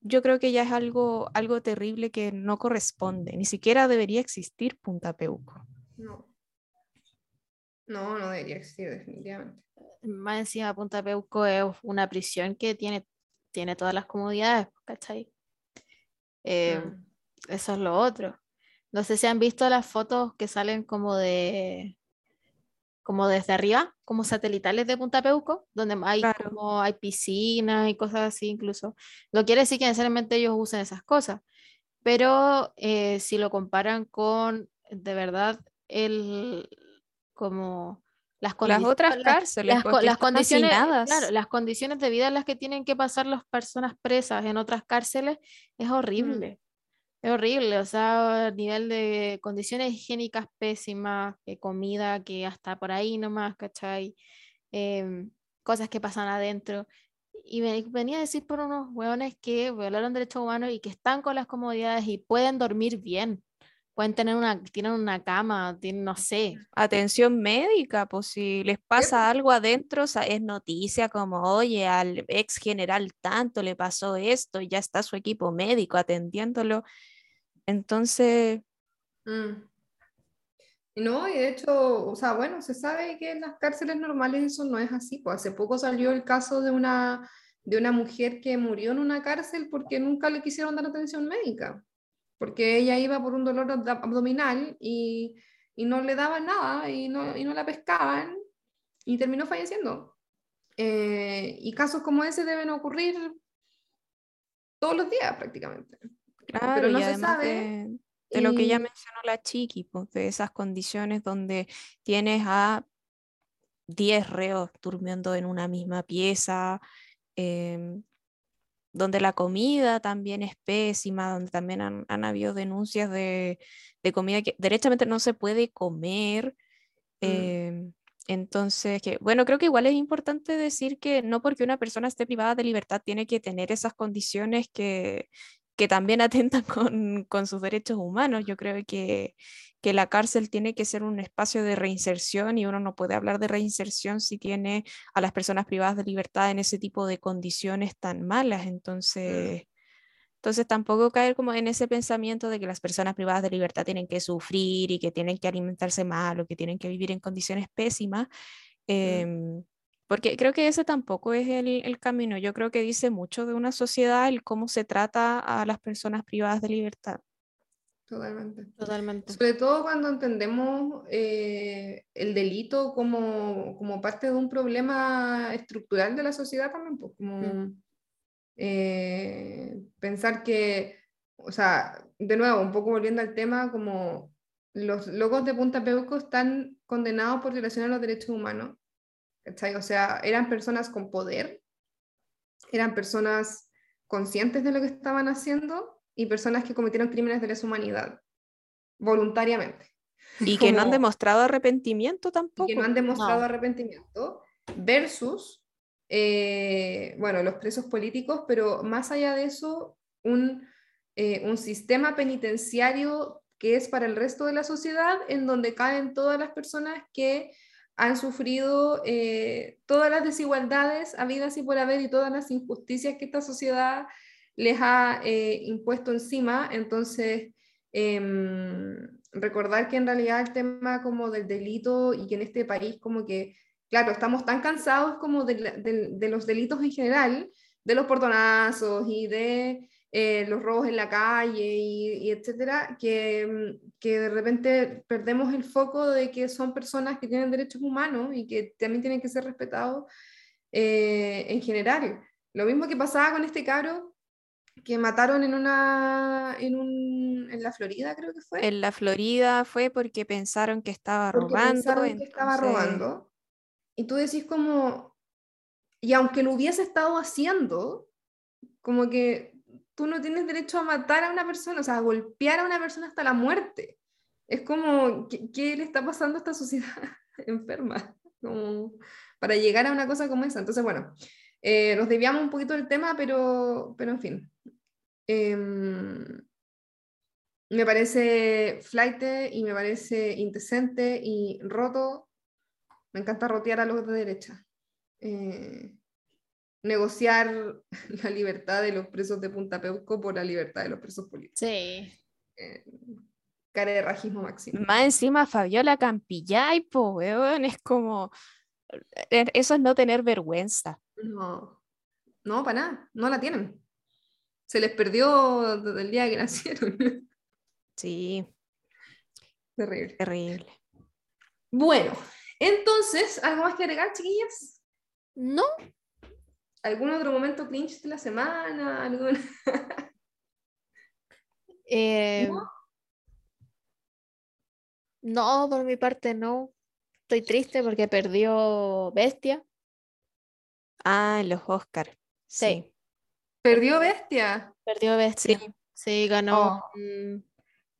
yo creo que ya es algo, algo terrible que no corresponde. Ni siquiera debería existir Punta Peuco. No. No, no debería existir, definitivamente. Más encima, Punta Peuco es una prisión que tiene, tiene todas las comodidades, ¿cachai? Eh, Mm. Eso es lo otro. No sé si han visto las fotos que salen como de como desde arriba, como satelitales de Punta Peuco, donde hay Claro. como hay piscinas y cosas así incluso. No quiere decir que necesariamente ellos usen esas cosas, pero eh, si lo comparan con de verdad el como las Las otras cárceles, las, las condiciones, claro, las condiciones de vida en las que tienen que pasar las personas presas en otras cárceles es horrible. Es horrible, o sea, a nivel de condiciones higiénicas pésimas, de comida que hasta por ahí nomás, ¿cachai? Em, cosas que pasan adentro. Y venía a decir por unos hueones que violaron derechos humanos y que están con las comodidades y pueden dormir bien. Pueden tener una, tienen una cama, tienen, no sé. atención médica, pues si les pasa algo adentro, o sea, es noticia como, oye, al ex general tanto le pasó esto y ya está su equipo médico atendiéndolo. Entonces, Mm. No, y de hecho, o sea, bueno, se sabe que en las cárceles normales eso no es así. Pues hace poco salió el caso de una, de una mujer que murió en una cárcel porque nunca le quisieron dar atención médica, porque ella iba por un dolor abdominal y, y no le daban nada y no, y no la pescaban y terminó falleciendo. Eh, y casos como ese deben ocurrir todos los días prácticamente. claro, Pero no y se sabe. de, de lo que ya y- mencionó la Chiqui, pues de esas condiciones donde tienes a 10 reos durmiendo en una misma pieza, em, donde la comida también es pésima, donde también han, han habido denuncias de, de comida que derechamente no se puede comer. Mm. em, entonces, que, bueno, creo que igual es importante decir que no porque una persona esté privada de libertad tiene que tener esas condiciones que, que también <laughs> atentan con, con sus derechos humanos. Yo creo que, que la cárcel tiene que ser un espacio de reinserción y uno no puede hablar de reinserción si tiene a las personas privadas de libertad en ese tipo de condiciones tan malas. Entonces, entonces tampoco caer como en ese pensamiento de que las personas privadas de libertad tienen que sufrir y que tienen que alimentarse mal o que tienen que vivir en condiciones pésimas. em, porque creo que ese tampoco es el, el camino. Yo creo que dice mucho de una sociedad el cómo se trata a las personas privadas de libertad. Totalmente. Totalmente. Sobre todo cuando entendemos eh, el delito como, como parte de un problema estructural de la sociedad también, pues como eh, pensar que, o sea, de nuevo, un poco volviendo al tema, como los locos de Punta Peuco están condenados por violación a los derechos humanos, ¿cachai? O sea, eran personas con poder, eran personas conscientes de lo que estaban haciendo y personas que cometieron crímenes de lesa humanidad voluntariamente. Y que no han Como- demostrado arrepentimiento y tampoco. que no han demostrado No. arrepentimiento, versus, eh, bueno, los presos políticos, pero más allá de eso, un, eh, un sistema penitenciario que es para el resto de la sociedad, en donde caen todas las personas que han sufrido eh, todas las desigualdades habidas y por haber y todas las injusticias que esta sociedad les ha eh, impuesto encima. Entonces, em, recordar que en realidad el tema como del delito y que en este país como que, claro, estamos tan cansados como de, de los delitos en general, de los portonazos y de eh, los robos en la calle y, etcétera, que, mm, que, de repente perdemos el foco de que son personas que tienen derechos humanos y que también tienen que ser respetados eh, en general. Lo mismo que pasaba con este caro que mataron en una en, un, en la Florida creo que fue en la Florida fue porque pensaron que estaba robando que estaba robando y tú decís como y aunque lo hubiese estado haciendo como que tú no tienes derecho a matar a una persona, o sea, a golpear a una persona hasta la muerte. Es como, ¿qué, le está pasando a esta sociedad <laughs> enferma? Como, para llegar a una cosa como esa. Entonces, bueno, eh, nos desviamos un poquito del tema, pero, pero en fin. Em, me parece flight y me parece indecente y roto. Me encanta rotear a los de derecha. Eh, negociar <laughs> la libertad de los presos de Punta Peuco por la libertad de los presos políticos. Sí. Eh, cara de rajismo máximo. Más encima Fabiola Campillay, po, weón, es como... Eh, eso es no tener vergüenza. No, no, para nada, no la tienen. Se les perdió desde el día que <laughs> nacieron. Sí. Terrible. Terrible. Bueno, entonces, ¿algo más que agregar, chiquillas? No, ¿Algún otro momento cringe de la semana? ¿Algún... <laughs> eh, ¿No? por mi parte no. Estoy triste porque perdió Bestia. Ah, los Oscar. Sí. ¿Perdió Bestia? Perdió Bestia. Sí, ganó Oh. un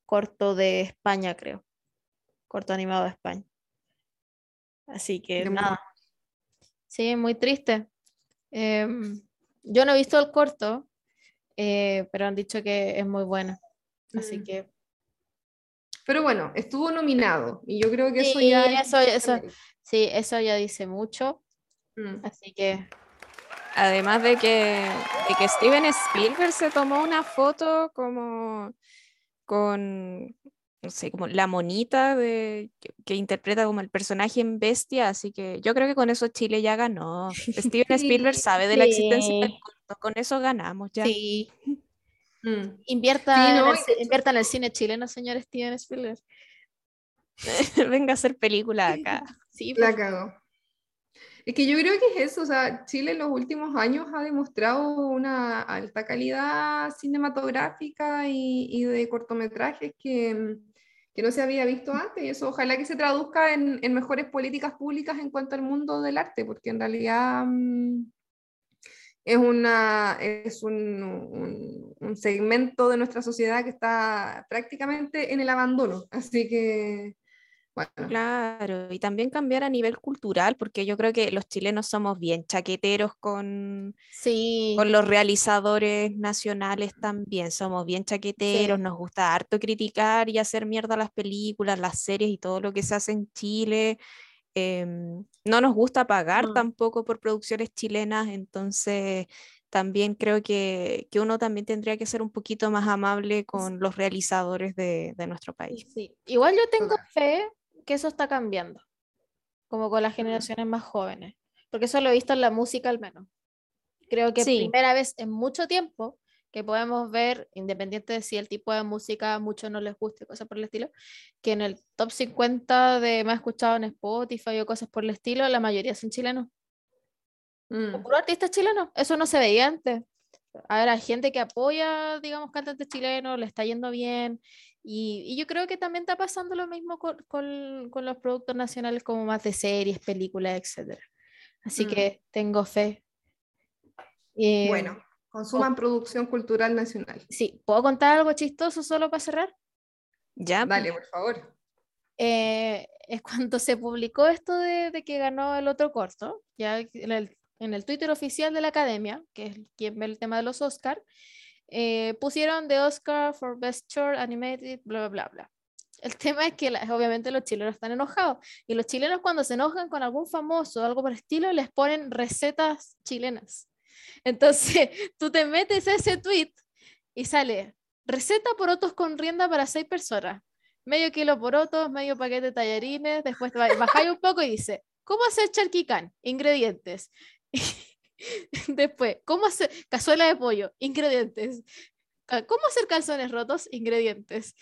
corto de España, creo. Corto animado de España. Así que Qué nada. Sí, muy triste. Em, yo no he visto el corto, eh, pero han dicho que es muy bueno. Así Mm. que Pero bueno, estuvo nominado y yo creo que eso Sí, ya... es- eso- eso- sí, eso ya dice mucho. Mm. Así que Además de que, de que Steven Spielberg se tomó una foto como con, no sé, como la monita de, que, que interpreta como el personaje en Bestia, así que yo creo que con eso Chile ya ganó. Steven <laughs> Spielberg sabe de la existencia del corto, con eso ganamos ya. sí, Mm. invierta, Sí, en el, invierta en el cine chileno, señor Steven Spielberg. <laughs> Venga a hacer película acá. Sí, La cagó. Es que yo creo que es eso, o sea, Chile en los últimos años ha demostrado una alta calidad cinematográfica y, y de cortometrajes que, mm, que no se había visto antes, y eso ojalá que se traduzca en, en mejores políticas públicas en cuanto al mundo del arte, porque en realidad mm, es, una, es un, un- un segmento de nuestra sociedad que está prácticamente en el abandono, así que, bueno. Claro, y también cambiar a nivel cultural, porque yo creo que los chilenos somos bien chaqueteros con, sí, con los realizadores nacionales también, somos bien chaqueteros, Sí. nos gusta harto criticar y hacer mierda las películas, las series y todo lo que se hace en Chile. em, no nos gusta pagar No. tampoco por producciones chilenas, entonces también creo que, que uno también tendría que ser un poquito más amable con los realizadores de, de nuestro país. sí. Igual yo tengo fe que eso está cambiando, como con las generaciones más jóvenes, porque eso lo he visto en la música al menos. Creo que Sí. primera vez en mucho tiempo que podemos ver, independiente de si el tipo de música a muchos no les guste, cosas por el estilo, que en el top 50 de más escuchado en Spotify o cosas por el estilo, la mayoría son chilenos. mm. Puro artistas chilenos, eso no se veía antes. Ahora hay gente que apoya, digamos, cantantes chilenos, le está yendo bien. Y, y yo creo que también está pasando lo mismo con, con- con los productos nacionales, como más de series, películas, etc. Así Mm. que tengo fe. Eh, Bueno, consuman producción cultural nacional. Sí, ¿puedo contar algo chistoso solo para cerrar? Ya, Dale, por favor. eh, <laughs> es cuando se publicó esto de, de que ganó el otro corto, ya en el, en el Twitter oficial de la academia, que es quien ve el tema de los Oscar, eh, pusieron The Oscar for Best Short Animated, bla, bla, bla. El <laughs> tema es que la- obviamente los chilenos están enojados y los chilenos cuando se enojan con algún famoso o algo por el estilo les ponen recetas chilenas. Entonces <laughs> tú te metes a ese tweet y sale receta porotos con rienda para seis personas. Medio kilo porotos, medio paquete de tallarines, después te ba- bajáis un poco y dice, ¿cómo hacer charquicán? Ingredientes. <laughs> <laughs> Después, ¿cómo hacer cazuela de pollo? Ingredientes. ¿Cómo hacer calzones rotos? Ingredientes.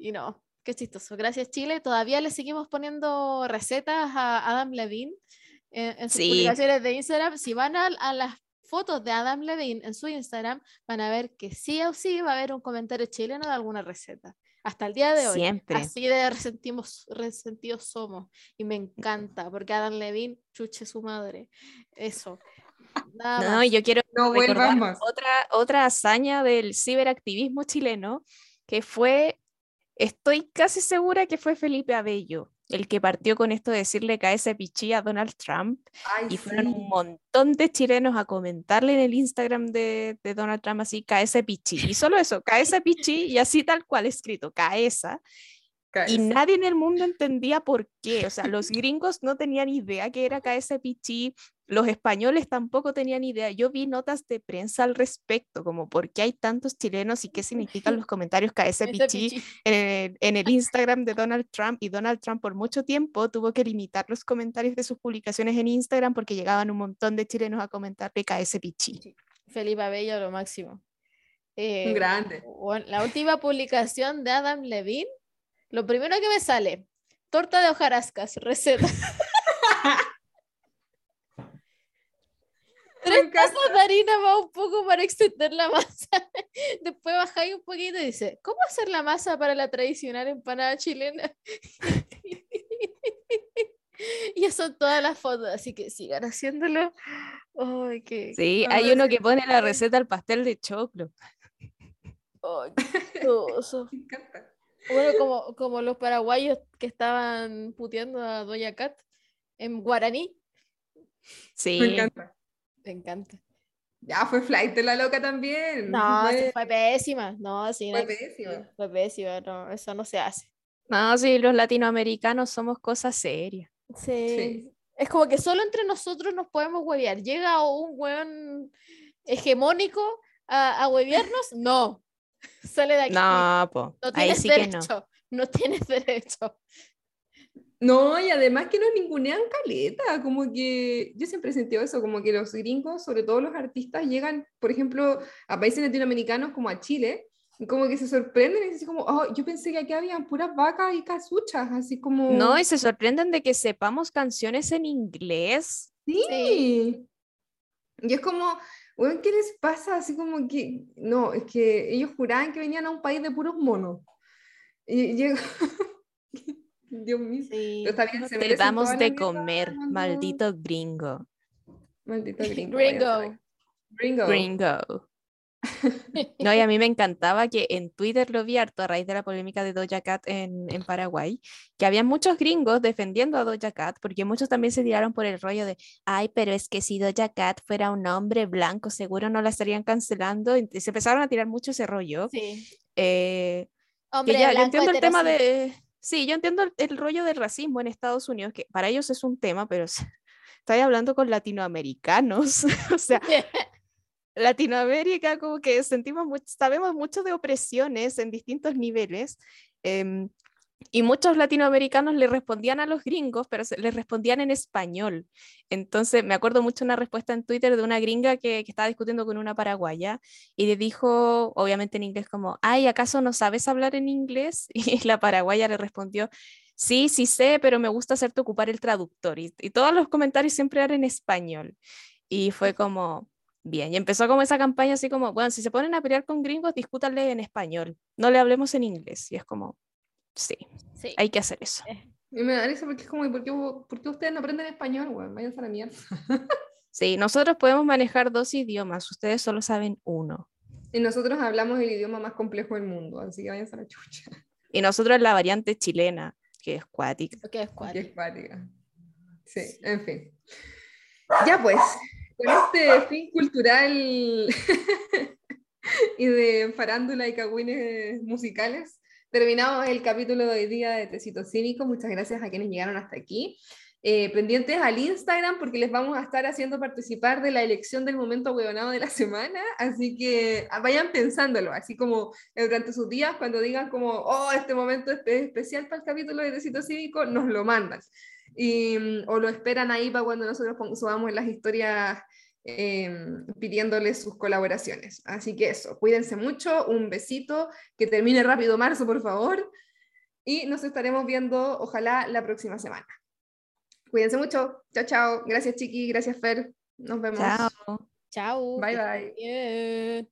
Y no, qué chistoso. Gracias Chile. Todavía le seguimos poniendo recetas a Adam Levine en, en sus Sí. publicaciones de Instagram. Si van a, a las fotos de Adam Levine en su Instagram, van a ver que sí o sí va a haber un comentario chileno de alguna receta. Hasta el día de hoy. Siempre. Así de resentimos, resentidos somos. Y me encanta, porque Adam Levine, chuche su madre. Eso. Nada No, yo quiero No recordar más. otra, otra hazaña del ciberactivismo chileno, que fue, estoy casi segura que fue Felipe Abello, el que partió con esto de decirle cae ese pichí a Donald Trump, Ay, y fueron sí. un montón de chilenos a comentarle en el Instagram de, de Donald Trump así, cae ese pichí, y solo eso, cae ese pichí, y así tal cual escrito, cae esa, y nadie en el mundo entendía por qué. O sea, los gringos no tenían idea que era KSPG, los españoles tampoco tenían idea. Yo vi notas de prensa al respecto, como por qué hay tantos chilenos y qué <laughs> significan los comentarios Ese KSPG pichi. en el, en el <laughs> Instagram de Donald Trump. Y Donald Trump por mucho tiempo tuvo que limitar los comentarios de sus publicaciones en Instagram porque llegaban un montón de chilenos a comentarle KSPG. Felipe Abello, lo máximo. Un Eh, grande. la última publicación de Adam Levine, lo primero que me sale, torta de hojarascas, receta. <laughs> Tres tazas de harina va un poco para extender la <laughs> masa. Después bajáis un poquito y dice, ¿cómo hacer la masa para la tradicional empanada chilena? <laughs> y esas son todas las fotos, así que sigan haciéndolo. Sí, hay uno que pone la receta al pastel de choclo. chistoso. <laughs> Me encanta. Bueno, como, como los paraguayos que estaban puteando a Doña Cat en guaraní. Sí. Me encanta. Me encanta. Ya fue flight de la loca también. No, sí, fue, fue pésima. No, sí, fue pésima. Fue pésima, no, eso no se hace. No, sí, los latinoamericanos somos cosas serias. Sí. Sí. Es como que solo entre nosotros nos podemos huevear. Llega un hueón hegemónico a, a huevearnos, <laughs> no. Sale de aquí. No, po, no ahí tienes sí que no. derecho. No tienes derecho. No, y además que nos ningunean caleta, como que yo siempre he sentido eso, como que los gringos, sobre todo los artistas, llegan, por ejemplo, a países latinoamericanos como a Chile, como que se sorprenden y dicen como, oh, yo pensé que aquí habían puras vacas y casuchas, así como... No, y se sorprenden de que sepamos canciones en inglés. Sí. Sí. Y es como, weón, ¿qué les pasa? Así como que, no, es que ellos juraban que venían a un país de puros monos. Y llega... Dios mío. Sí. Pero está bien, se Te damos de comer, maldito gringo. Maldito <laughs> gringo. Gringo. Gringo. Gringo. No, y a mí me encantaba que en Twitter lo vi harto a raíz de la polémica de Doja Cat en, en Paraguay, que había muchos gringos defendiendo a Doja Cat, porque muchos también se tiraron por el rollo de, ay, pero es que si Doja Cat fuera un hombre blanco, seguro no la estarían cancelando, y se empezaron a tirar mucho ese rollo. Sí. Eh, que Hombre ya, yo entiendo el tema de, sí, yo entiendo el, el rollo del racismo en Estados Unidos, que para ellos es un tema, pero <laughs> estoy hablando con latinoamericanos, <laughs> o sea, <laughs> Latinoamérica como que sentimos mucho, sabemos mucho de opresiones en distintos niveles em, y muchos latinoamericanos le respondían a los gringos, pero les respondían en español. Entonces me acuerdo mucho una respuesta en Twitter de una gringa que, que estaba discutiendo con una paraguaya y le dijo, obviamente en inglés, como, ay, ¿acaso no sabes hablar en inglés? <laughs> Y la paraguaya le respondió, sí, sí sé, pero me gusta hacerte ocupar el traductor. Y, y todos los comentarios siempre eran en español. Y fue como, bien, y empezó como esa campaña así como, bueno, si se ponen a pelear con gringos, discútanle en español, no le hablemos en inglés. Y es como, sí, Sí. hay que hacer eso. Y me da risa porque es como, ¿y ¿por qué, por qué ustedes no aprenden español, weón? Váyanse a la mierda. <laughs> Sí, nosotros podemos manejar dos idiomas, ustedes solo saben uno. Y nosotros hablamos el idioma más complejo del mundo, así que váyanse a la chucha. Y nosotros la variante chilena, que es cuática. Porque es Qué cuático. cuática. Sí, en fin. Ya pues, con este fin cultural <laughs> y de farándula y cagüines musicales. Terminamos el capítulo de hoy día de Tecito Cínico. Muchas gracias a quienes llegaron hasta aquí. Eh, pendientes al Instagram porque les vamos a estar haciendo participar de la elección del momento huevonado de la semana, así que ah, vayan pensándolo, así como eh, durante sus días cuando digan como, oh, este momento es especial para el capítulo de Tecito Cívico, nos lo mandan. Y, mm, o lo esperan ahí para cuando nosotros subamos las historias em, pidiéndoles sus colaboraciones. Así que eso, cuídense mucho, un besito, que termine rápido marzo, por favor, y nos estaremos viendo, ojalá, la próxima semana. Cuídense mucho. Chao, chao. Gracias, Chiqui. Gracias, Fer. Nos vemos. Chao. Chao. Bye, bye.